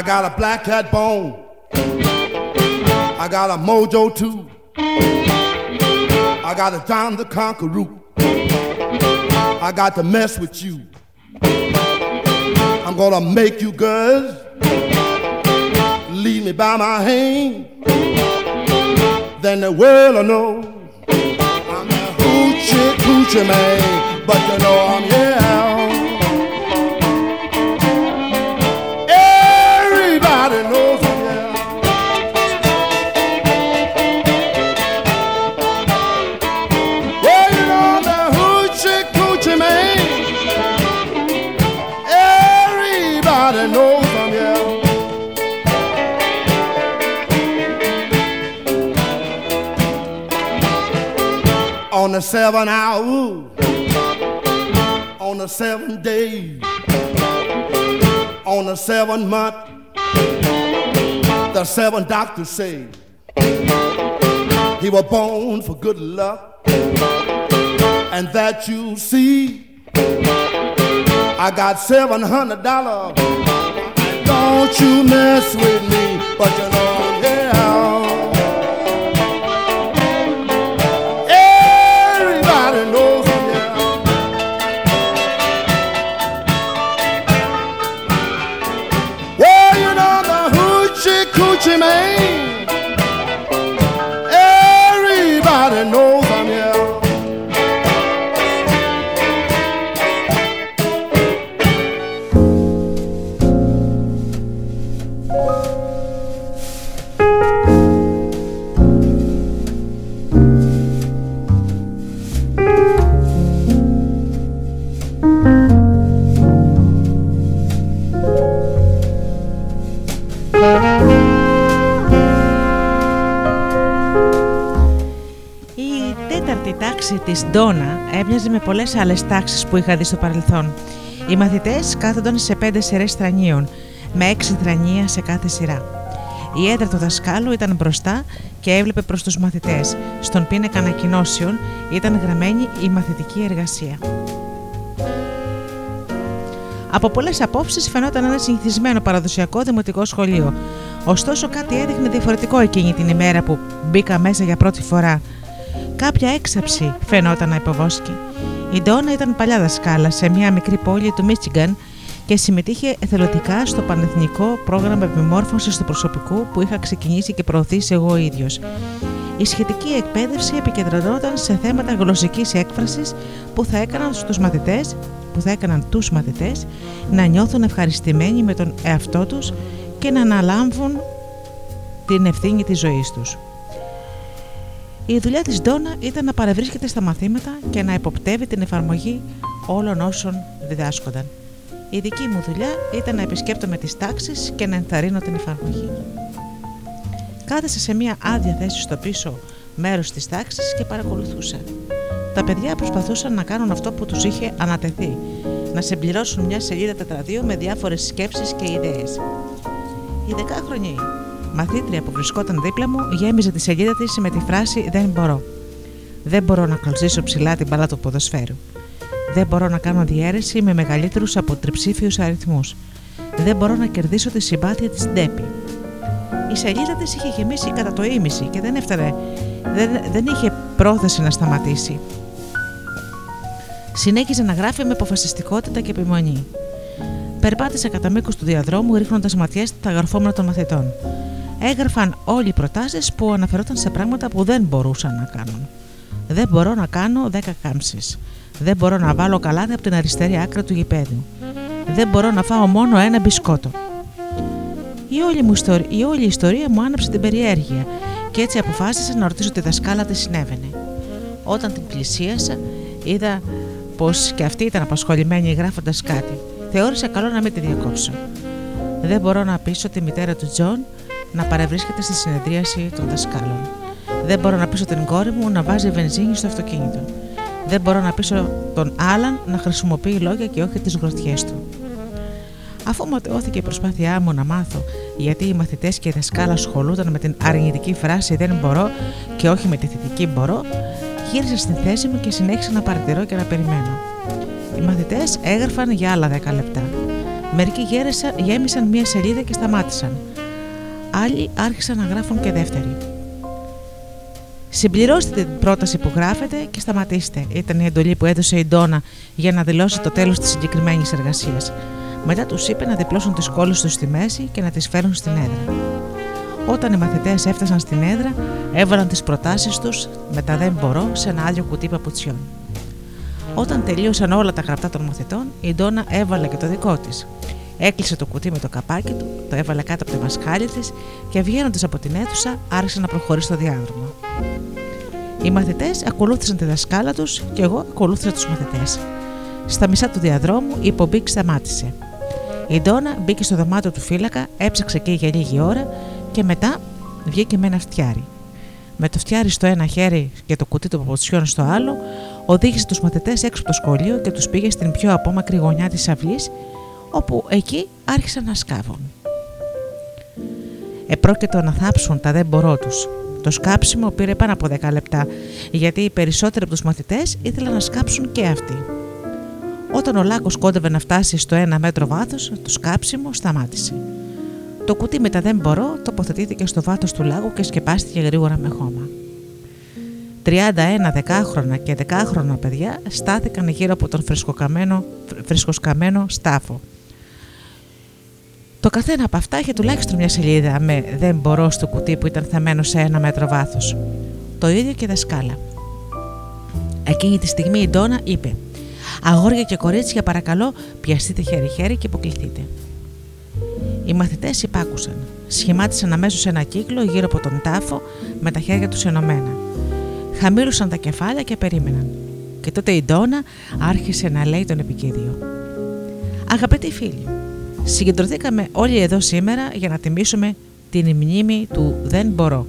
I got a black cat bone. I got a mojo too. I got a John the Conqueror. I got to mess with you. I'm gonna make you girls lead me by my hand. Then the world will know I'm a hoochie coochie man, but you know I'm yeah. The seven hour, on the seven day, on the seven month, the seven doctors say he was born for good luck, and that you see. I got seven hundred dollars. Don't you mess with me, but you know τάξη της Ντόνα έμοιαζε με πολλές άλλες τάξεις που είχα δει στο παρελθόν. Οι μαθητές κάθονταν σε πέντε σειρές θρανίων, με έξι θρανία σε κάθε σειρά. Η έδρα του δασκάλου ήταν μπροστά και έβλεπε προς τους μαθητές. Στον πίνακα ανακοινώσεων ήταν γραμμένη η μαθητική εργασία. Από πολλές απόψεις φαινόταν ένα συνηθισμένο παραδοσιακό δημοτικό σχολείο. Ωστόσο, κάτι έδειχνε διαφορετικό εκείνη την ημέρα που μπήκα μέσα για πρώτη φορά. Κάποια έξαψη φαινόταν να υποβόσκει. Η Ντόνα ήταν παλιά δασκάλα σε μια μικρή πόλη του Μίτσιγκαν και συμμετείχε εθελοντικά στο πανεθνικό πρόγραμμα επιμόρφωσης του προσωπικού που είχα ξεκινήσει και προωθήσει εγώ ίδιος. Η σχετική εκπαίδευση επικεντρωνόταν σε θέματα γλωσσικής έκφρασης που θα έκαναν στους μαθητές που θα έκαναν τους μαθητές να νιώθουν ευχαριστημένοι με τον εαυτό τους και να αναλάμβουν την ευθύνη της ζωής τους. Η δουλειά της Ντόνα ήταν να παρευρίσκεται στα μαθήματα και να υποπτεύει την εφαρμογή όλων όσων διδάσκονταν. Η δική μου δουλειά ήταν να επισκέπτομαι τις τάξεις και να ενθαρρύνω την εφαρμογή. Κάθεσα σε μία άδεια θέση στο πίσω μέρος της τάξης και παρακολουθούσα. Τα παιδιά προσπαθούσαν να κάνουν αυτό που τους είχε ανατεθεί, να συμπληρώσουν μια σελίδα τετραδίου με διάφορες σκέψεις και ιδέες. Η δεκάχρονη μαθήτρια που βρισκόταν δίπλα μου γέμιζε τη σελίδα της με τη φράση «Δεν μπορώ». Δεν μπορώ να καλσίσω ψηλά την μπάλα του ποδοσφαίρου. Δεν μπορώ να κάνω διαίρεση με μεγαλύτερους από τριψήφιους αριθμούς. Δεν μπορώ να κερδίσω τη συμπάθεια της Ντέπη. Η σελίδα της είχε γεμίσει κατά το ίμιση και δεν έφτανε, δεν, δεν είχε πρόθεση να σταματήσει. Συνέχιζε να γράφει με αποφασιστικότητα και επιμονή. Περπάτησε κατά μήκος του διαδρόμου ρίχνοντας ματιές στα γραφόμενα των μαθητών. Έγραφαν όλοι οι προτάσεις που αναφερόταν σε πράγματα που δεν μπορούσαν να κάνουν. Δεν μπορώ να κάνω 10 κάμψεις. Δεν μπορώ να βάλω καλάθι από την αριστερή άκρη του γηπέδου. Δεν μπορώ να φάω μόνο ένα μπισκότο. Η όλη, μου ιστορία, η όλη η ιστορία μου άναψε την περιέργεια και έτσι αποφάσισα να ρωτήσω τη δασκάλα τι συνέβαινε. Όταν την πλησίασα, είδα πως και αυτή ήταν απασχολημένη γράφοντας κάτι. Θεώρησα καλό να μην τη διακόψω. Δεν μπορώ να πείσω τη μητέρα του Τζον να παρευρίσκεται στη συνεδρίαση των δασκάλων. Δεν μπορώ να πείσω την κόρη μου να βάζει βενζίνη στο αυτοκίνητο. Δεν μπορώ να πείσω τον Άλαν να χρησιμοποιεί λόγια και όχι τις γροθιές του. Αφού ματαιώθηκε η προσπάθειά μου να μάθω γιατί οι μαθητές και οι δασκάλα ασχολούνταν με την αρνητική φράση Δεν μπορώ και όχι με τη θετική μπορώ, γύρισα στην θέση μου και συνέχισα να παρατηρώ και να περιμένω. Οι μαθητές έγραφαν για άλλα 10 λεπτά. Μερικοί γέμισαν μία σελίδα και σταμάτησαν. Άλλοι άρχισαν να γράφουν και δεύτερη. Συμπληρώστε την πρόταση που γράφετε και σταματήστε, ήταν η εντολή που έδωσε η Ντόνα για να δηλώσει το τέλος της συγκεκριμένης εργασίας. Μετά τους είπε να διπλώσουν τις κόλλες τους στη μέση και να τις φέρουν στην έδρα. Όταν οι μαθητές έφτασαν στην έδρα, έβαλαν τις προτάσεις τους με τα δεν μπορώ σε ένα άλλο κουτί παπουτσιών. Όταν τελείωσαν όλα τα γραπτά των μαθητών, η Ντόνα έβαλε και το δικό της. Έκλεισε το κουτί με το καπάκι του, το έβαλε κάτω από τη μασχάλη της και βγαίνοντας από την αίθουσα άρχισε να προχωρήσει στο διάδρομο. Οι μαθητές ακολούθησαν τη δασκάλα τους και εγώ ακολούθησα τους μαθητές. Στα μισά του διαδρόμου η πομπή σταμάτησε. Η Ντόνα μπήκε στο δωμάτιο του φύλακα, έψαξε εκεί για λίγη ώρα και μετά βγήκε με ένα φτιάρι. Με το φτιάρι στο ένα χέρι και το κουτί των παπουτσιών στο άλλο, οδήγησε τους μαθητές έξω από το σχολείο και τους πήγε στην πιο απόμακρη γωνιά της αυλής, όπου εκεί άρχισαν να σκάβουν. Επρόκειτο να θάψουν τα δεν μπορώ τους. Το σκάψιμο πήρε πάνω από 10 λεπτά, γιατί οι περισσότεροι από τους μαθητές ήθελαν να σκάψουν και αυτοί. Όταν ο λάκκο κόντευε να φτάσει στο ένα μέτρο βάθος, το σκάψιμο σταμάτησε. Το κουτί με τα δεν μπορώ τοποθετήθηκε στο βάθος του λάγου και σκεπάστηκε γρήγορα με χώμα. 31 δεκάχρονα και δεκάχρονα παιδιά στάθηκαν γύρω από τον φρεσκοσκαμένο στάφο. Το καθένα από αυτά είχε τουλάχιστον μια σελίδα με «Δεν μπορώ» στο κουτί που ήταν θεμένο σε ένα μέτρο βάθος. Το ίδιο και δασκάλα. Εκείνη τη στιγμή η Ντόνα είπε «Αγόρια και κορίτσια παρακαλώ πιαστείτε χέρι-χέρι και υποκληθείτε». Οι μαθητές υπάκουσαν. Σχημάτισαν αμέσως ένα κύκλο γύρω από τον τάφο με τα χέρια τους ενωμένα. Χαμήλωσαν τα κεφάλια και περίμεναν. Και τότε η Ντόνα άρχισε να λέει τον επικίδιο. Αγαπητοί φίλοι, συγκεντρωθήκαμε όλοι εδώ σήμερα για να τιμήσουμε την μνήμη του «Δεν μπορώ».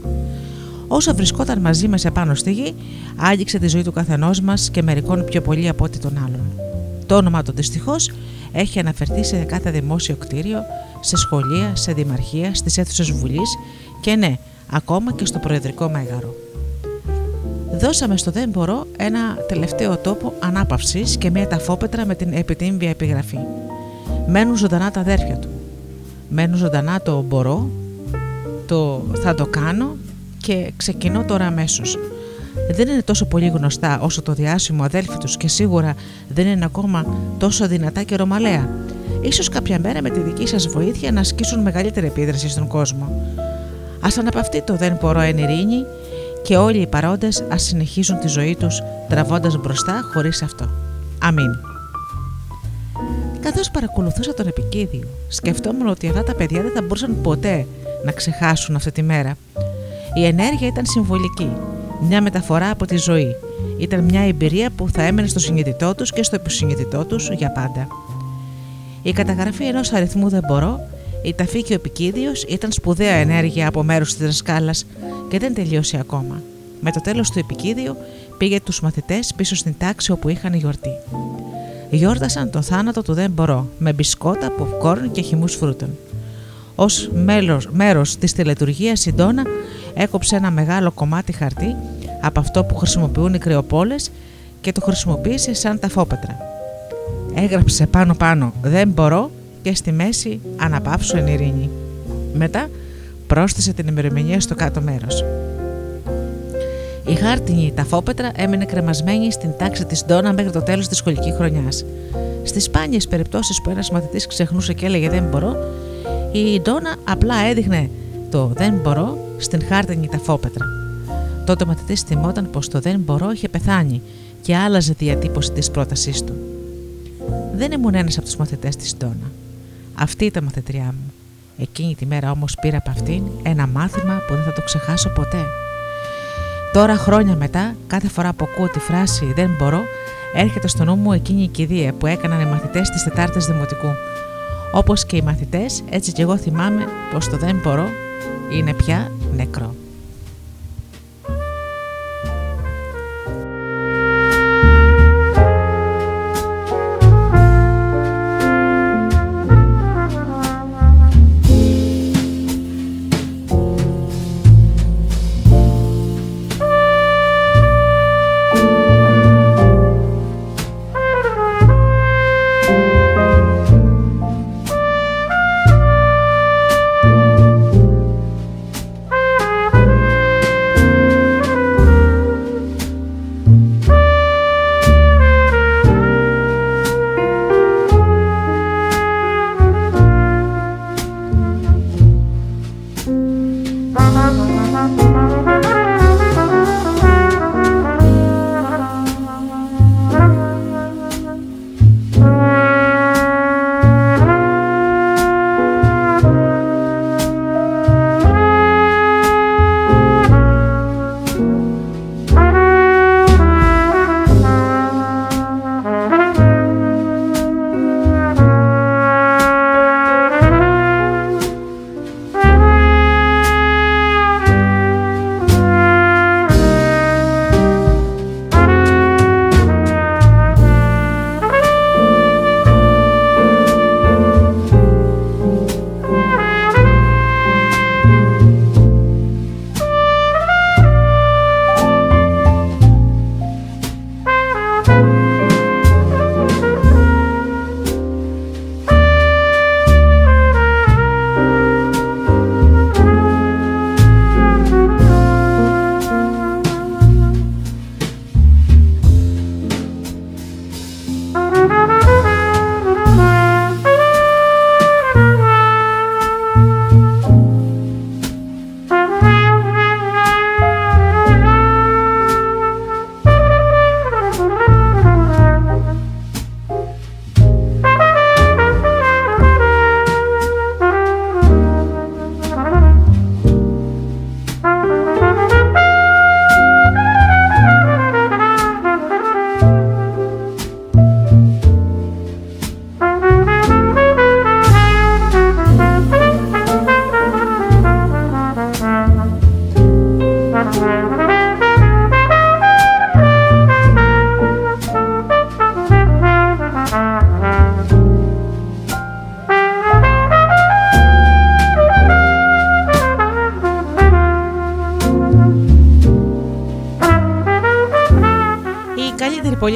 Όσο βρισκόταν μαζί μας επάνω στη γη, άγγιξε τη ζωή του καθενός μας και μερικών πιο πολύ από ό,τι τον άλλον. Το όνομα του δυστυχώς έχει αναφερθεί σε κάθε δημόσιο κτίριο, σε σχολεία, σε δημαρχία, στις αίθουσες βουλής και ναι, ακόμα και στο προεδρικό μέγαρο. Δώσαμε στο «Δεν μπορώ» ένα τελευταίο τόπο ανάπαυσης και μια ταφόπετρα με την επιτύμβια επιγραφή. Μένουν ζωντανά τα αδέρφια του. Μένουν ζωντανά το «Μπορώ», το «Θα το κάνω» και ξεκινώ τώρα αμέσως. Δεν είναι τόσο πολύ γνωστά όσο το διάσημο αδέλφι τους και σίγουρα δεν είναι ακόμα τόσο δυνατά και ρωμαλαία. Ίσως κάποια μέρα με τη δική σας βοήθεια να ασκήσουν μεγαλύτερη επίδραση στον κόσμο. Ας αναπαυτεί το «Δεν μπορώ εν ειρήνη» και όλοι οι παρόντες ας συνεχίζουν τη ζωή τους τραβώντας μπροστά χωρίς αυτό. Αμήν. Καθώς παρακολουθούσα τον επικίδιο, σκεφτόμουν ότι αυτά τα παιδιά δεν θα μπορούσαν ποτέ να ξεχάσουν αυτή τη μέρα. Η ενέργεια ήταν συμβολική, μια μεταφορά από τη ζωή. Ήταν μια εμπειρία που θα έμενε στο συνειδητό τους και στο υποσυνειδητό τους για πάντα. Η καταγραφή ενός αριθμού δεν μπορώ, η ταφή και ο επικίδιος ήταν σπουδαία ενέργεια από μέρους της δασκάλας και δεν τελείωσε ακόμα. Με το τέλος του επικίδιου πήγε τους μαθητές πίσω στην τάξη όπου είχαν γιορτή. Γιόρτασαν τον θάνατο του δεν μπορώ με μπισκότα, ποπκόρν και χυμούς φρούτων. Ω μέρος της τελετουργία, η Ντόνα έκοψε ένα μεγάλο κομμάτι χαρτί από αυτό που χρησιμοποιούν οι κρεοπόλες και το χρησιμοποίησε σαν ταφόπετρα. Έγραψε πάνω πάνω «Δεν μπορώ» και στη μέση «Αναπαύσου εν ειρήνη». Μετά πρόσθεσε την ημερομηνία στο κάτω μέρος. Η χάρτινη ταφόπετρα έμεινε κρεμασμένη στην τάξη της Ντόνα μέχρι το τέλος της σχολικής χρονιάς. Στις σπάνιες περιπτώσεις που ένας μαθητής ξεχνούσε και έλεγε Δεν μπορώ, η Ντόνα απλά έδειχνε το Δεν μπορώ στην χάρτινη ταφόπετρα. Τότε ο μαθητής θυμόταν πως το Δεν μπορώ είχε πεθάνει και άλλαζε διατύπωση της πρότασής του. Δεν ήμουν ένας από τους μαθητές της Ντόνα. Αυτή ήταν μαθητριά μου. Εκείνη τη μέρα όμως πήρα από αυτήν ένα μάθημα που δεν θα το ξεχάσω ποτέ. Τώρα χρόνια μετά, κάθε φορά που ακούω τη φράση «Δεν μπορώ», έρχεται στο νου μου εκείνη η κηδεία που έκαναν οι μαθητές της Τετάρτης Δημοτικού. Όπως και οι μαθητές, έτσι και εγώ θυμάμαι πως το «Δεν μπορώ» είναι πια νεκρό.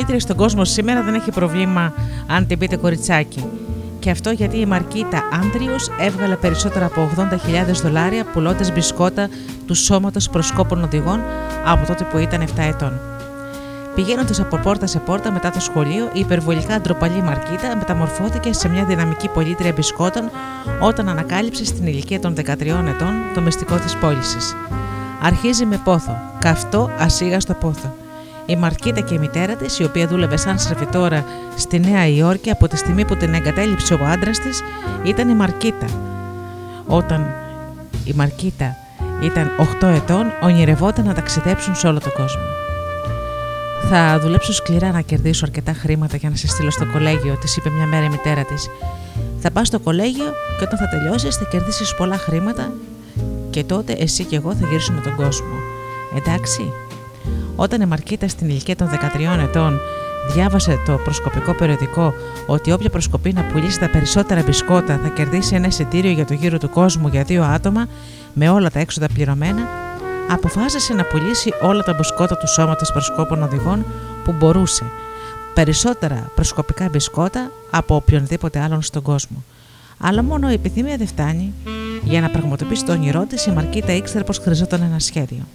Καλύτερη πολίτρια στον κόσμο σήμερα δεν έχει προβλήμα αν την πείτε κοριτσάκι. Και αυτό γιατί η Μαρκίτα Άντριους έβγαλε περισσότερα από 80.000 δολάρια πουλώντας μπισκότα του σώματος προσκόπων οδηγών από τότε που ήταν 7 ετών. Πηγαίνοντας από πόρτα σε πόρτα μετά το σχολείο, η υπερβολικά ντροπαλή Μαρκίτα μεταμορφώθηκε σε μια δυναμική πολίτρια μπισκότων όταν ανακάλυψε στην ηλικία των 13 ετών το μυστικό της πώλησης. Αρχίζει με πόθο, καυτό ασίγαστο πόθο. Η Μαρκίτα και η μητέρα της, η οποία δούλευε σαν σερβιτόρα στη Νέα Υόρκη από τη στιγμή που την εγκατέλειψε ο άντρας της, ήταν η Μαρκίτα. Όταν η Μαρκίτα ήταν 8 ετών, ονειρευόταν να ταξιδέψουν σε όλο τον κόσμο. Θα δουλέψω σκληρά να κερδίσω αρκετά χρήματα για να σε στείλω στο κολέγιο, της είπε μια μέρα η μητέρα της. Θα πας στο κολέγιο και όταν θα τελειώσεις θα κερδίσεις πολλά χρήματα και τότε εσύ και εγώ θα γυρίσουμε τον κόσμο. Εντάξει. Όταν η Μαρκίτα στην ηλικία των 13 ετών διάβασε το προσκοπικό περιοδικό ότι όποια προσκοπεί να πουλήσει τα περισσότερα μπισκότα θα κερδίσει ένα εισιτήριο για το γύρο του κόσμου για δύο άτομα με όλα τα έξοδα πληρωμένα, αποφάσισε να πουλήσει όλα τα μπισκότα του σώματος προσκόπων οδηγών που μπορούσε, περισσότερα προσκοπικά μπισκότα από οποιονδήποτε άλλον στον κόσμο. Αλλά μόνο η επιθυμία δεν φτάνει. Για να πραγματοποιήσει το όνειρό της, η Μαρκίτα ήξερε πως χρειαζόταν ένα σχέδιο.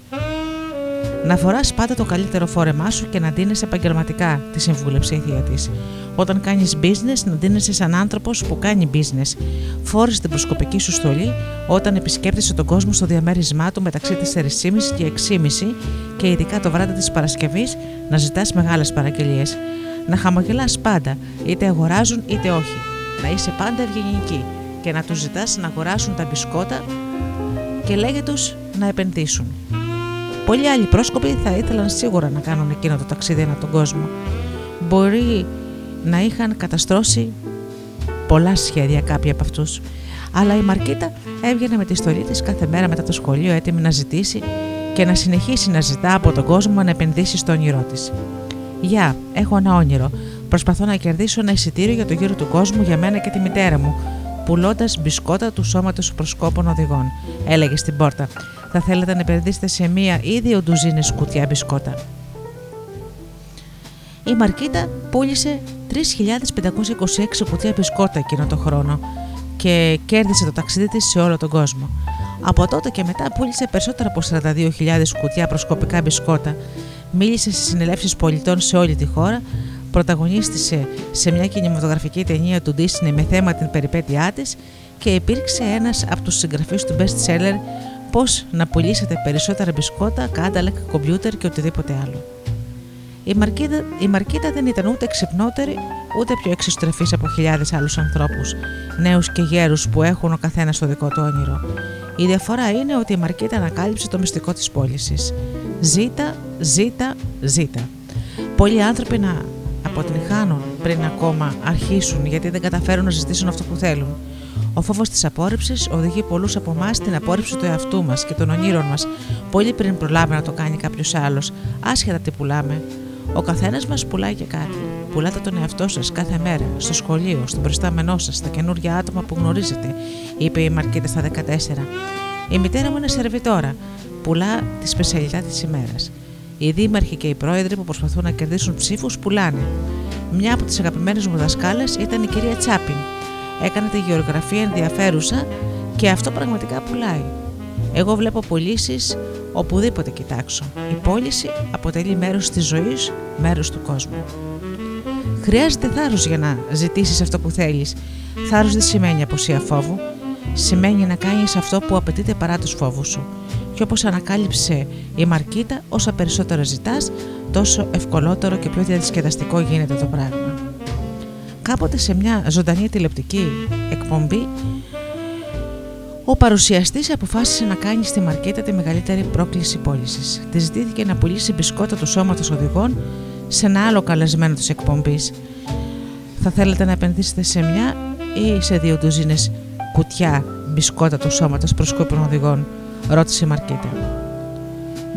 Να φοράς πάντα το καλύτερο φόρεμά σου και να ντύνεσαι επαγγελματικά, τη συμβούλεψε η θεία της. Όταν κάνεις business, να ντύνεσαι σαν άνθρωπος που κάνει business. Φόρεσε την προσκοπική σου στολή όταν επισκέπτεσαι τον κόσμο στο διαμέρισμά του μεταξύ της 4.30 και 6.30 και ειδικά το βράδυ της Παρασκευής να ζητάς μεγάλες παραγγελίες. Να χαμογελάς πάντα, είτε αγοράζουν είτε όχι. Να είσαι πάντα ευγενική και να τους ζητάς να αγοράσουν τα μπισκότα και λέγε τους να επενδύσουν. Πολλοί άλλοι πρόσκοποι θα ήθελαν σίγουρα να κάνουν εκείνο το ταξίδι ανά τον κόσμο. Μπορεί να είχαν καταστρώσει πολλά σχέδια κάποιοι από αυτούς. Αλλά η Μαρκίτα έβγαινε με τη στολή της κάθε μέρα μετά το σχολείο έτοιμη να ζητήσει και να συνεχίσει να ζητά από τον κόσμο να επενδύσει στο όνειρό της. Γεια, έχω ένα όνειρο. Προσπαθώ να κερδίσω ένα εισιτήριο για το γύρο του κόσμου για μένα και τη μητέρα μου, πουλώντας μπισκότα του σώματος προσκόπων οδηγών, έλεγε στην πόρτα. Θα θέλετε να επενδύσετε σε μία ή δύο ντουζίνες κουτιά μπισκότα. Η Μαρκίτα πούλησε 3.526 κουτιά μπισκότα εκείνο το χρόνο και κέρδισε το ταξίδι της σε όλο τον κόσμο. Από τότε και μετά πούλησε περισσότερα από 42.000 κουτιά προσκοπικά μπισκότα, μίλησε σε συνελεύσεις πολιτών σε όλη τη χώρα, πρωταγωνίστησε σε μια κινηματογραφική ταινία του Disney με θέμα την περιπέτειά της και υπήρξε ένας από τους συγγραφείς του best seller πώς να πουλήσετε περισσότερα μπισκότα, κάνταλεκ, κομπιούτερ και οτιδήποτε άλλο. Η Μαρκίτα, η Μαρκίτα δεν ήταν ούτε ξυπνότερη ούτε πιο εξωστρεφή από χιλιάδες άλλους ανθρώπους, νέους και γέρους που έχουν ο καθένας το δικό του όνειρο. Η διαφορά είναι ότι η Μαρκίτα ανακάλυψε το μυστικό της πώλησης. Ζήτα, ζήτα, ζήτα. Πολλοί άνθρωποι να αποτυγχάνουν πριν ακόμα αρχίσουν γιατί δεν καταφέρουν να ζητήσουν αυτό που θέλουν. Ο φόβος της απόρριψης οδηγεί πολλούς από εμάς στην απόρριψη του εαυτού μας και των ονείρων μας, πολύ πριν προλάβει να το κάνει κάποιος άλλος, άσχετα τι πουλάμε. Ο καθένας μας πουλάει και κάτι. Πουλάτε τον εαυτό σας κάθε μέρα, στο σχολείο, στον προστάμενό σας, στα καινούργια άτομα που γνωρίζετε, είπε η Μαρκίτα στα 14. Η μητέρα μου είναι σερβιτόρα. Πουλά τη σπεσιαλιτά της ημέρας. Οι δήμαρχοι και οι πρόεδροι που προσπαθούν να κερδίσουν ψήφους πουλάνε. Μια από τις αγαπημένες μου δασκάλες ήταν η κυρία Τσάπιν. Έκανε τη γεωγραφία ενδιαφέρουσα και αυτό πραγματικά πουλάει. Εγώ βλέπω πωλήσεις οπουδήποτε κοιτάξω. Η πώληση αποτελεί μέρος της ζωής, μέρος του κόσμου. Χρειάζεται θάρρος για να ζητήσεις αυτό που θέλεις. Θάρρος δεν σημαίνει αποσία φόβου. Σημαίνει να κάνεις αυτό που απαιτείται παρά τους φόβους σου. Και όπως ανακάλυψε η Μαρκίτα, όσα περισσότερα ζητάς, τόσο ευκολότερο και πιο διασκεδαστικό γίνεται το πράγμα. Κάποτε σε μια ζωντανή τηλεοπτική εκπομπή ο παρουσιαστής αποφάσισε να κάνει στη Μαρκέτα τη μεγαλύτερη πρόκληση πώλησης. Της ζητήθηκε να πουλήσει μπισκότα του σώματος οδηγών σε ένα άλλο καλεσμένο της εκπομπής. Θα θέλετε να επενδύσετε σε μια ή σε δύο ντουζίνες κουτιά μπισκότα του σώματος προσκόπων οδηγών, ρώτησε η Μαρκέτα.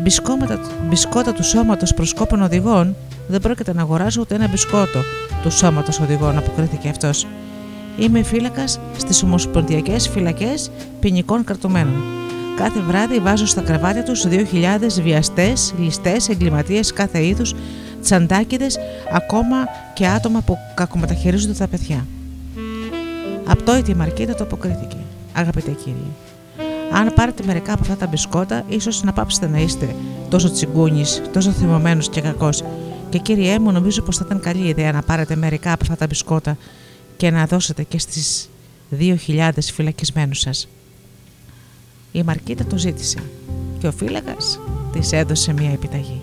Μπισκόματα, μπισκότα του σώματος προσκόπων οδηγών δεν πρόκειται να αγοράσω ούτε ένα μπισκότο του σώματος οδηγών, αποκρίθηκε αυτός. Είμαι φύλακας στις Ομοσπονδιακές Φυλακές Ποινικών Κρατουμένων. Κάθε βράδυ βάζω στα κρεβάτια τους 2.000 βιαστές, ληστές, εγκληματίες κάθε είδους, τσαντάκιδες, ακόμα και άτομα που κακομεταχειρίζονται τα παιδιά. Απτόητη η Μαρκίτα το αποκρίθηκε. Αγαπητέ κύριε, αν πάρετε μερικά από αυτά τα μπισκότα, ίσως να πάψετε να είστε τόσο τσιγκούνης, τόσο θυμωμένος και κακός. Και κύριε μου, νομίζω πως θα ήταν καλή ιδέα να πάρετε μερικά από αυτά τα μπισκότα και να δώσετε και στις 2.000 φυλακισμένους σας. Η Μαρκίτα το ζήτησε και ο φύλακας της έδωσε μια επιταγή.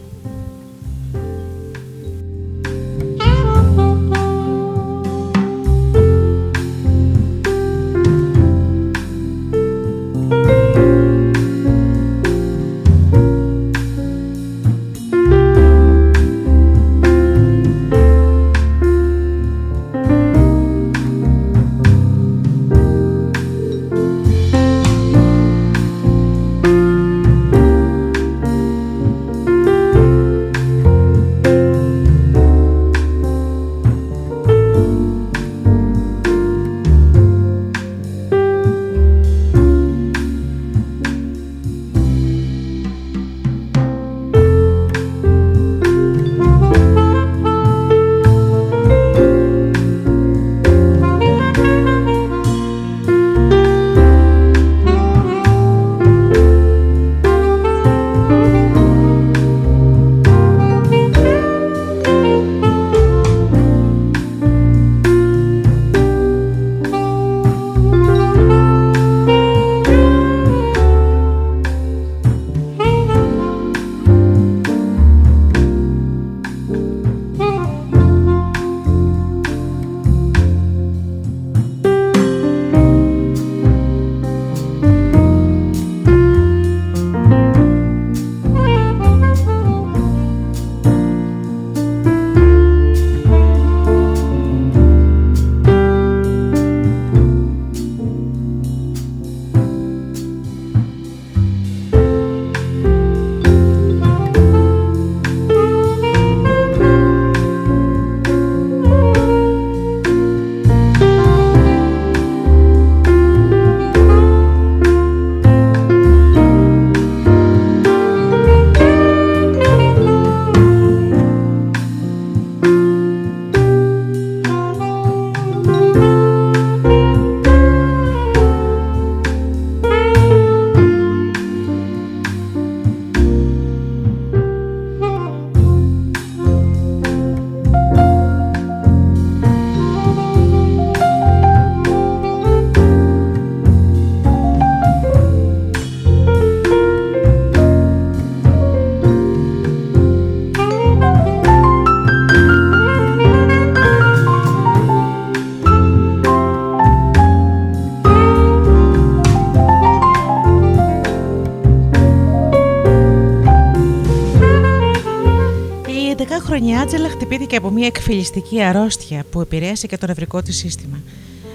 Και από μια εκφυλιστική αρρώστια που επηρέασε και το νευρικό της σύστημα.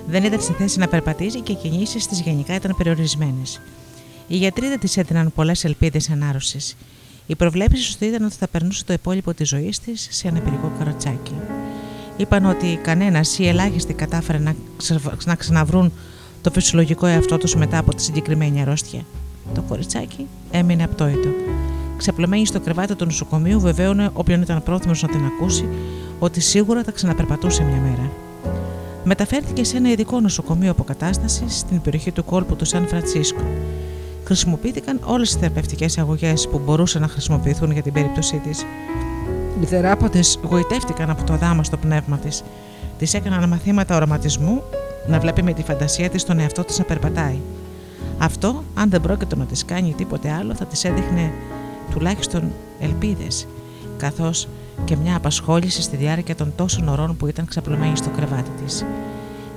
Δεν ήταν στη θέση να περπατήσει και οι κινήσεις της γενικά ήταν περιορισμένες. Οι γιατροί δεν της έδιναν πολλές ελπίδες ανάρρωσης. Οι προβλέψεις του ήταν ότι θα περνούσε το υπόλοιπο της ζωής της σε ένα πυρικό καροτσάκι. Είπαν ότι κανένας ή ελάχιστοι κατάφερε να, να ξαναβρούν το φυσιολογικό εαυτό τους μετά από τη συγκεκριμένη αρρώστια. Το κοριτσάκι έμεινε απτόητο ξαπλωμένη στο κρεβάτι του νοσοκομείου, βεβαίωνε όποιον ήταν πρόθυμος να την ακούσει ότι σίγουρα θα ξαναπερπατούσε μια μέρα. Μεταφέρθηκε σε ένα ειδικό νοσοκομείο αποκατάστασης στην περιοχή του κόλπου του Σαν Φρανσίσκο. Χρησιμοποιήθηκαν όλες οι θεραπευτικές αγωγές που μπορούσαν να χρησιμοποιηθούν για την περίπτωσή της. Οι θεράποντες γοητεύτηκαν από το δάμα στο πνεύμα της. Της έκαναν μαθήματα οραματισμού να βλέπει με τη φαντασία της τον εαυτό της να περπατάει. Αυτό, αν δεν πρόκειται να της κάνει τίποτε άλλο, θα της έδειχνε τουλάχιστον ελπίδες, καθώς και μια απασχόληση στη διάρκεια των τόσων ωρών που ήταν ξαπλωμένη στο κρεβάτι της.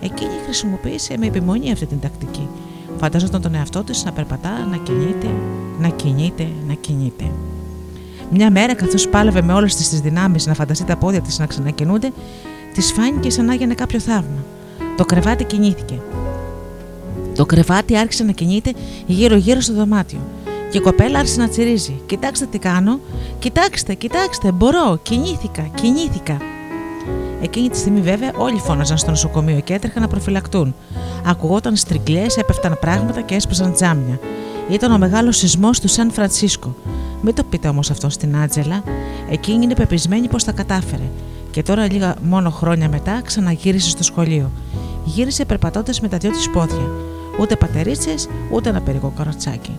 Εκείνη χρησιμοποίησε με επιμονή αυτή την τακτική. Φαντάζονταν τον εαυτό της να περπατά, να κινείται, να κινείται, να κινείται. Μια μέρα, καθώς πάλευε με όλες τις δυνάμεις να φανταστεί τα πόδια της να ξανακινούνται, της φάνηκε σαν να έγινε κάποιο θαύμα. Το κρεβάτι κινήθηκε. Το κρεβάτι άρχισε να κινείται γύρω-γύρω στο δωμάτιο. Και η κοπέλα άρχισε να τσιρίζει. Κοιτάξτε τι κάνω. Κοιτάξτε, κοιτάξτε, μπορώ. Κινήθηκα, κινήθηκα. Εκείνη τη στιγμή, βέβαια, όλοι φώναζαν στο νοσοκομείο και έτρεχαν να προφυλακτούν. Ακουγόταν στρικλιέ, έπεφταν πράγματα και έσπαζαν τζάμια. Ήταν ο μεγάλος σεισμός του Σαν Φρανσίσκο. Μην το πείτε όμως αυτό στην Άτζελα. Εκείνη είναι πεπισμένη πως τα κατάφερε. Και τώρα, λίγα μόνο χρόνια μετά, ξαναγύρισε στο σχολείο. Γύρισε περπατώντας με τα δυο της πόδια. Ούτε πατερίτσες, ούτε ένα περικό καροτσάκι.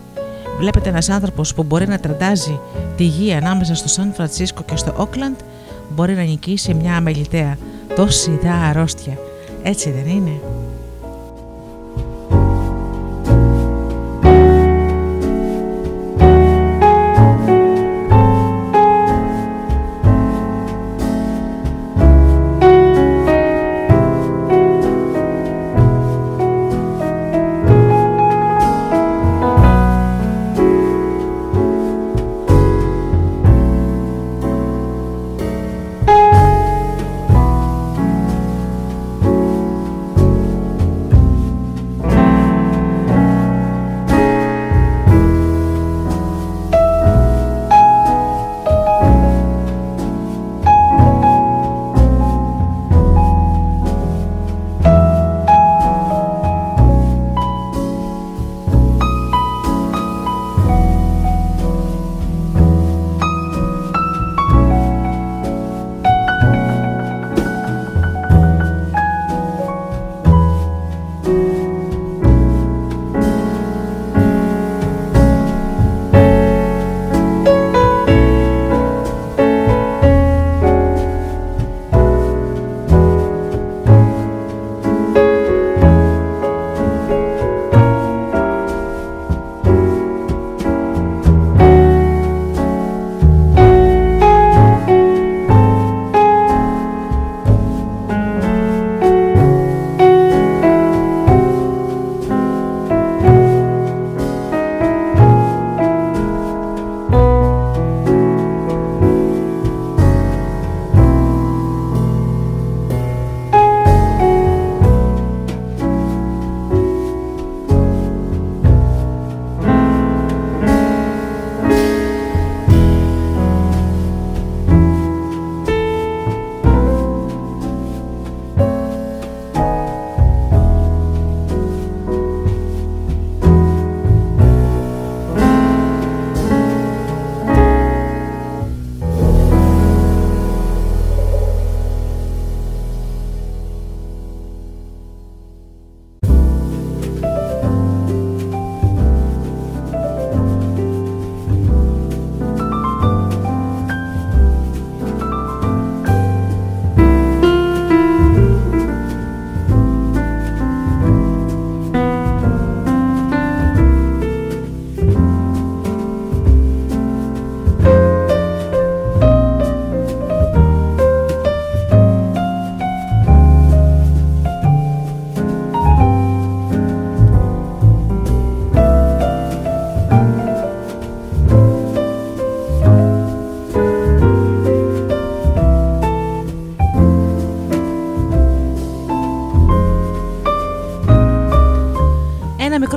Βλέπετε ένας άνθρωπος που μπορεί να τραντάζει τη γη ανάμεσα στο Σαν Φρανσίσκο και στο Όκλαντ, μπορεί να νικήσει μια αμεληταία τόση ιδέα αρρώστια. Έτσι δεν είναι;